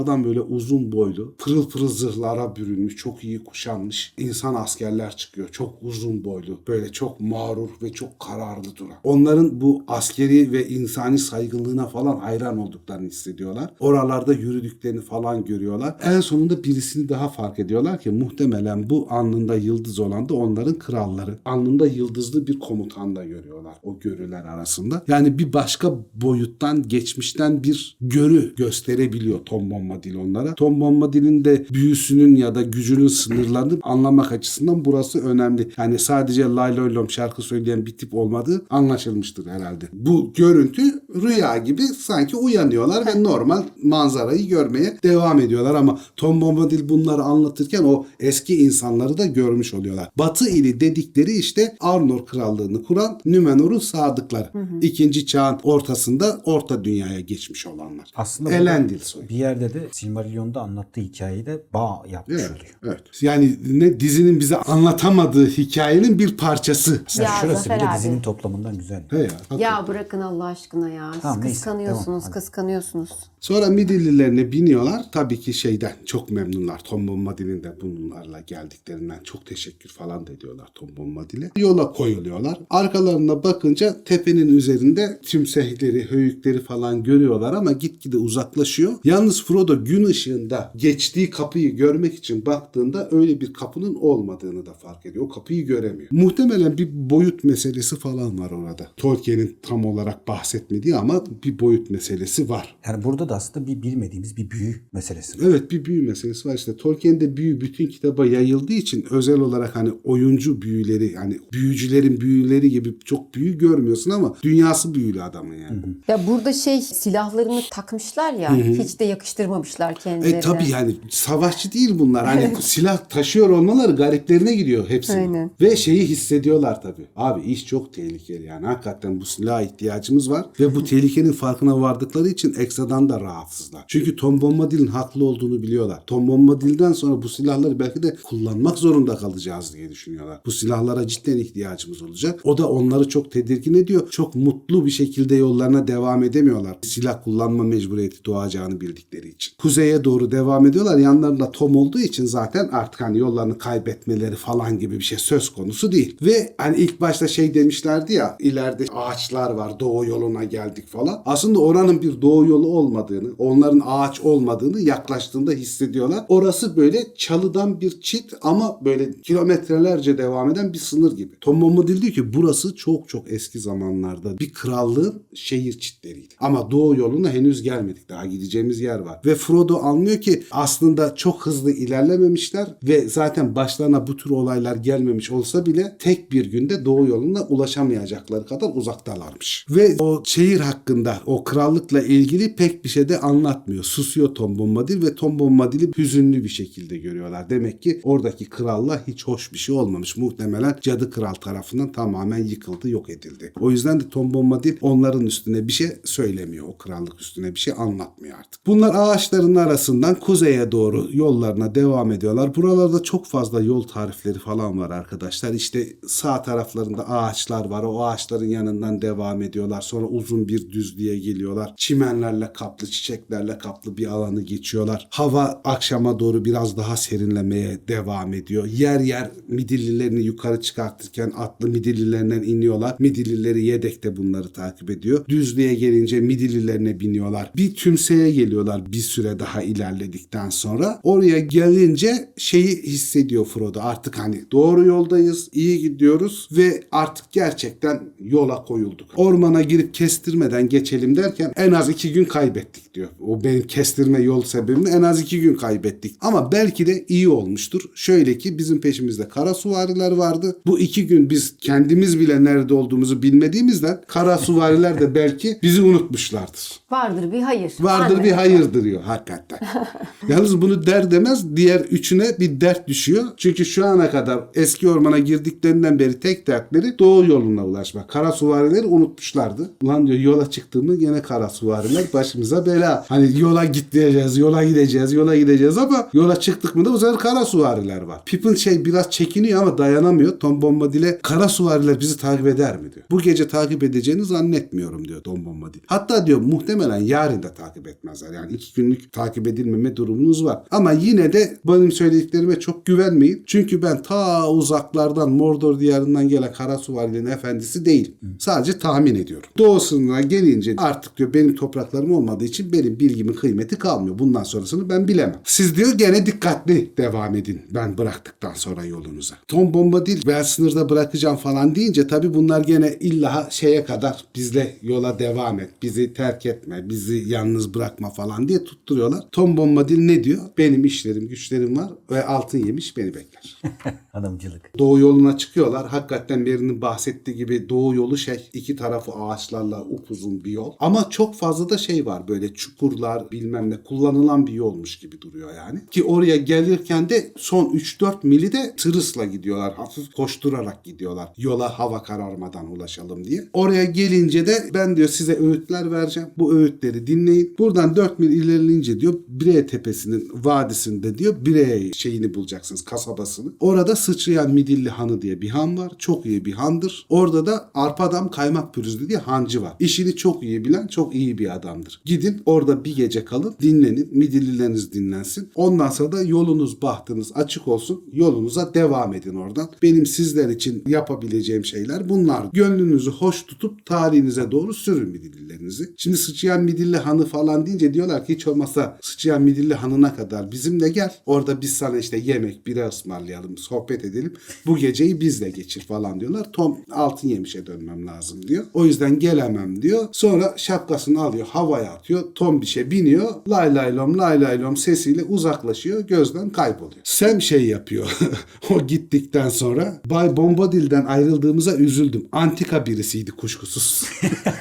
topraklardan böyle uzun boylu, pırıl pırıl zırhlara bürünmüş, çok iyi kuşanmış insan askerler çıkıyor. Çok uzun boylu, böyle çok mağrur ve çok kararlı duran. Onların bu askeri ve insani saygınlığına falan hayran olduklarını hissediyorlar. Oralarda yürüdüklerini falan görüyorlar. En sonunda birisini daha fark ediyorlar ki muhtemelen bu alnında yıldız olan da onların kralları. Alnında yıldızlı bir komutan da görüyorlar o görüler arasında. Yani bir başka boyuttan, geçmişten bir görü gösterebiliyor Tom Bombadil onlara. Tom Bombadil'in de büyüsünün ya da gücünün sınırlarını anlamak açısından burası önemli. Yani sadece lay lay lom şarkı söyleyen bir tip olmadığı anlaşılmıştır herhalde. Bu görüntü rüya gibi sanki uyanıyorlar ve normal manzarayı görmeye devam ediyorlar ama Tom Bombadil bunları anlatırken o eski insanları da görmüş oluyorlar. Batı ili dedikleri işte Arnor krallığını kuran Nümenor'un sadıkları. İkinci çağın ortasında orta dünyaya geçmiş olanlar. Aslında Elendil soyu. bir yerde de Silmarillion'da anlattığı hikayeyi de bağ yapmış Evet, oluyor. evet. Yani ne dizinin bize anlatamadığı hikayenin bir parçası. Yani Ya şurası Zafer bile abi. dizinin toplamından güzel. He ya. Ya bırakın Allah aşkına ya. Siz Tamam, neyse, kıskanıyorsunuz, devam, hadi. kıskanıyorsunuz. Sonra Midillilerine biniyorlar. Tabii ki şeyden çok memnunlar. Tom Bombadil'in de bunlarla geldiklerinden çok teşekkür falan da ediyorlar Tom Bombadil'e. Yola koyuluyorlar. Arkalarına bakınca tepenin üzerinde tümsehleri, höyükleri falan görüyorlar ama gitgide uzaklaşıyor. Yalnız Frodo gün ışığında geçtiği kapıyı görmek için baktığında öyle bir kapının olmadığını da fark ediyor. O kapıyı göremiyor. Muhtemelen bir boyut meselesi falan var orada. Tolkien'in tam olarak bahsetmediği ama bir boyut meselesi var. Yani burada da aslında bir bilmediğimiz bir büyü meselesi var. Evet bir büyü meselesi var işte. Tolkien'de büyü bütün kitaba yayıldığı için özel olarak hani oyuncu büyüleri yani büyücülerin büyüleri gibi çok büyü görmüyorsun ama dünyası büyülü adamın yani. Ya burada şey silahlarını takmışlar ya hiç de yakıştırmamışlar kendilerine. E tabi yani savaşçı değil bunlar. Hani silah taşıyor olmaları gariplerine gidiyor hepsinin. Aynen. Ve şeyi hissediyorlar tabi. Abi iş çok tehlikeli yani. Hakikaten bu silaha ihtiyacımız var. Ve bu [LAUGHS] tehlikenin farkına vardıkları için ekstradan da rahatsızlar. Çünkü Tom Bombadil'in haklı olduğunu biliyorlar. Tom Bombadil'den sonra bu silahları belki de kullanmak zorunda kalacağız diye düşünüyorlar. Bu silahlara cidden ihtiyacımız olacak. O da onları çok tedirgin ediyor. Çok mutlu bir şekilde yollarına devam edemiyorlar. Silah kullanma mecburiyeti doğacağını bildikleri için. Kuzeye doğru devam ediyorlar. Yanlarında Tom olduğu için zaten artık hani yollarını kaybetmeleri falan gibi bir şey söz konusu değil. Ve hani ilk başta şey demişlerdi ya ileride ağaçlar var doğu yoluna geldik falan. Aslında oranın bir doğu yolu olmadığını, onların ağaç olmadığını yaklaştığında hissediyorlar. Orası böyle çalıdan bir çit ama böyle kilometrelerce devam eden bir sınır gibi. Tom Bombadil diyor ki burası çok çok eski zamanlarda bir krallığın şehir çitleriydi. Ama doğu yoluna henüz gelmedik. Daha gideceğimiz yer var. Ve Frodo anlıyor ki aslında çok hızlı ilerlememişler ve zaten başlarına bu tür olaylar gelmemiş olsa bile tek bir günde doğu yoluna ulaşamayacakları kadar uzaktalarmış. Ve o şehir hakkında o krallıkla ilgili pek bir şey de anlatmıyor. Susuyor Tom Bombadil ve Tom Bombadil'i hüzünlü bir şekilde görüyorlar. Demek ki oradaki kralla hiç hoş bir şey olmamış. Muhtemelen cadı kral tarafından tamamen yıkıldı, yok edildi. O yüzden de Tom Bombadil onların üstüne bir şey söylemiyor. O krallık üstüne bir şey anlatmıyor artık. Bunlar ağaçların arasından kuzeye doğru yollarına devam ediyorlar. Buralarda çok fazla yol tarifleri falan var arkadaşlar. İşte sağ taraflarında ağaçlar var. O ağaçların yanından devam ediyorlar. Sonra uzun bir düzlüğe geliyorlar. Çimenlerle kaplı çiçeklerle kaplı bir alanı geçiyorlar. Hava akşama doğru biraz daha serinlemeye devam ediyor. Yer yer midillilerini yukarı çıkartırken atlı midillilerinden iniyorlar. Midillileri yedekte bunları takip ediyor. Düzlüğe gelince midillilerine biniyorlar. Bir tümseye geliyorlar bir süre daha ilerledikten sonra. Oraya gelince şeyi hissediyor Frodo. Artık hani doğru yoldayız, iyi gidiyoruz ve artık gerçekten yola koyulduk. Ormana girip kestirmeden geçelim derken en az iki gün kaybettik diyor. O benim kestirme yol sebebini en az iki gün kaybettik. Ama belki de iyi olmuştur. Şöyle ki bizim peşimizde kara suvariler vardı. Bu iki gün biz kendimiz bile nerede olduğumuzu bilmediğimizden kara suvariler de belki bizi unutmuşlardır. Vardır bir hayır. Vardır Anne. bir hayırdır diyor hakikaten. [LAUGHS] Yalnız bunu der demez diğer üçüne bir dert düşüyor. Çünkü şu ana kadar eski ormana girdiklerinden beri tek dertleri doğu yoluna ulaşmak. Kara suvarileri unutmuşlardı. Ulan diyor yola çıktığımı gene kara suvariler başımıza bela. Hani yola gideceğiz, yola gideceğiz, yola gideceğiz ama yola çıktık mı da bu sefer kara suvariler var. Pippin şey biraz çekiniyor ama dayanamıyor. Tom Bombadil'e kara suvariler bizi takip eder mi diyor. Bu gece takip edeceğini zannetmiyorum diyor Tom Bombadil. Hatta diyor muhtemelen yarın da takip etmezler. Yani iki günlük takip edilmeme durumunuz var. Ama yine de benim söylediklerime çok güvenmeyin. Çünkü ben ta uzaklardan Mordor diyarından gelen kara suvarilerin efendisi değil. Sadece tahmin ediyorum. Doğusuna gelince artık diyor benim topraklarım olmadığı için benim bilgimin kıymeti kalmıyor. Bundan sonrasını ben bilemem. Siz diyor gene dikkatli devam edin ben bıraktıktan sonra yolunuza. Tom Bombadil ben sınırda bırakacağım falan deyince tabii bunlar gene illa şeye kadar bizle yola devam et. Bizi terk etme. Bizi yalnız bırakma falan diye tutturuyorlar. Tom Bombadil ne diyor? Benim işlerim güçlerim var ve altın yemiş beni bekler. [LAUGHS] Hanımcılık. Doğu yoluna çıkıyorlar. Hakikaten birinin bahsettiği gibi doğu yolu şey iki tarafı ağaçlarla upuzun bir yol. Ama çok fazla da şey var böyle çukurlar bilmem ne kullanılan bir yolmuş gibi duruyor yani. Ki oraya gelirken de son 3-4 mili de tırısla gidiyorlar. Hafif koşturarak gidiyorlar. Yola hava kararmadan ulaşalım diye. Oraya gelince de ben diyor size öğütler vereceğim. Bu öğütleri dinleyin. Buradan 4 mil ilerleyince diyor Bire tepesinin vadisinde diyor Bire şeyini bulacaksınız kasabasını. Orada sıçrayan Midilli Hanı diye bir han var. Çok iyi bir handır. Orada da Arpadam Kaymak Pürüzlü diye hancı var. İşini çok iyi bilen çok iyi bir adamdır. Gidin orada bir gece kalın dinlenin. Midillileriniz dinlensin. Ondan sonra da yolunuz bahtınız açık olsun. Yolunuza devam edin oradan. Benim sizler için yapabileceğim şeyler bunlar. Gönlünüzü hoş tutup tarihinize doğru sürün Midillilerinizi. Şimdi Sıçrayan Midilli Hanı falan deyince diyorlar ki hiç olmazsa Sıçrayan Midilli Hanı'na kadar bizimle gel. Orada biz sana işte yemek, bira ısmarlayalım, sohbet edelim. Bu geceyi bizle geçir falan diyorlar. Tom altın yemişe dönmem lazım diyor. O yüzden gelemem diyor. Sonra şapkasını alıyor, havaya atıyor. Tom bir şey biniyor. Lay lay lom lay lay lom sesiyle uzaklaşıyor. Gözden kayboluyor. Sam şey yapıyor. [LAUGHS] o gittikten sonra Bay Bombadil'den ayrıldığımıza üzüldüm. Antika birisiydi kuşkusuz.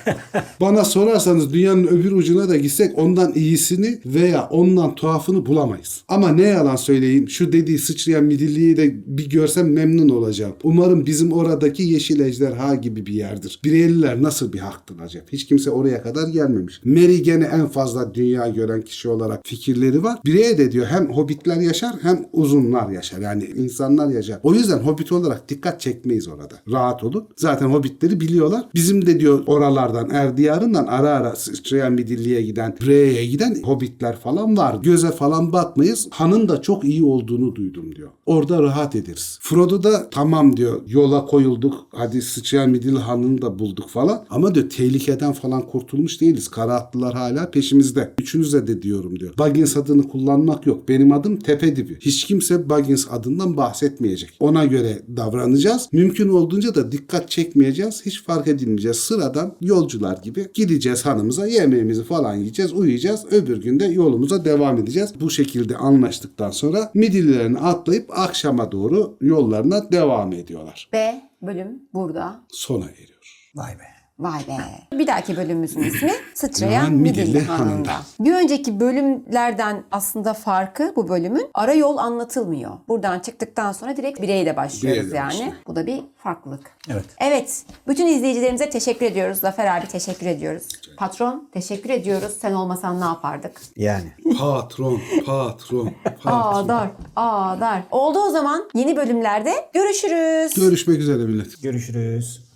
[LAUGHS] Bana sorarsanız dünyanın öbür ucuna da gitsek ondan iyisini veya ondan tuhafını bulamayız. Ama ne yalan söyleyeyim şu dediği sıçrayan midilliyi de bir görsem memnun olacağım. Umarım bizim oradaki yeşil ejderha gibi bir yerdir. Bireyliler nasıl bir haktır acaba? Hiç kimse oraya kadar gelmemiş. Mary gene en fazla dünya gören kişi olarak fikirleri var. Bireye de diyor hem hobbitler yaşar hem uzunlar yaşar. Yani insanlar yaşar. O yüzden hobbit olarak dikkat çekmeyiz orada. Rahat olun. Zaten hobbitleri biliyorlar. Bizim de diyor oralardan Erdiyarından ara ara sıçrayan midilliye giden, Breye'ye giden hobbitler falan var. Göze falan batmayız. Hanın da çok iyi olduğunu duydum diyor. Orada rahat ederiz. Frodo da tamam diyor yola koyulduk. Hadi sıçrayan midilli hanını da bulduk falan. Ama diyor tehlikeden falan kurtulmuş değiliz. Kara atlılar hala peşimizde. Üçünüze de diyorum diyor. Baggins adını kullanmak yok. Benim adım Tepedibi. Hiç kimse Baggins adından bahsetmeyecek. Ona göre davranacağız. Mümkün olduğunca da dikkat çekmeyeceğiz. Hiç fark edilmeyeceğiz. Sıradan yolcular gibi gideceğiz hanımıza yemeğimizi falan yiyeceğiz, uyuyacağız. Öbür günde yolumuza devam edeceğiz. Bu şekilde anlaştıktan sonra midillilerini atlayıp akşama doğru yollarına devam ediyorlar. Ve bölüm burada. Sona eriyor. Vay be. Vay be. [LAUGHS] Bir dahaki bölümümüzün ismi Sıçrayan Midilli. Hanı'nda. Bir önceki bölümlerden aslında farkı bu bölümün ara yol anlatılmıyor. Buradan çıktıktan sonra direkt bireyle başlıyoruz Bireyle yani. başlıyor. Bu da bir farklılık. Evet. Evet. Bütün izleyicilerimize teşekkür ediyoruz. Zafer abi teşekkür ediyoruz. Patron teşekkür ediyoruz. Sen olmasan ne yapardık? Yani. Patron, patron, [LAUGHS] patron. Ağdar, ağdar. Oldu o zaman yeni bölümlerde görüşürüz. Görüşmek üzere millet. Görüşürüz.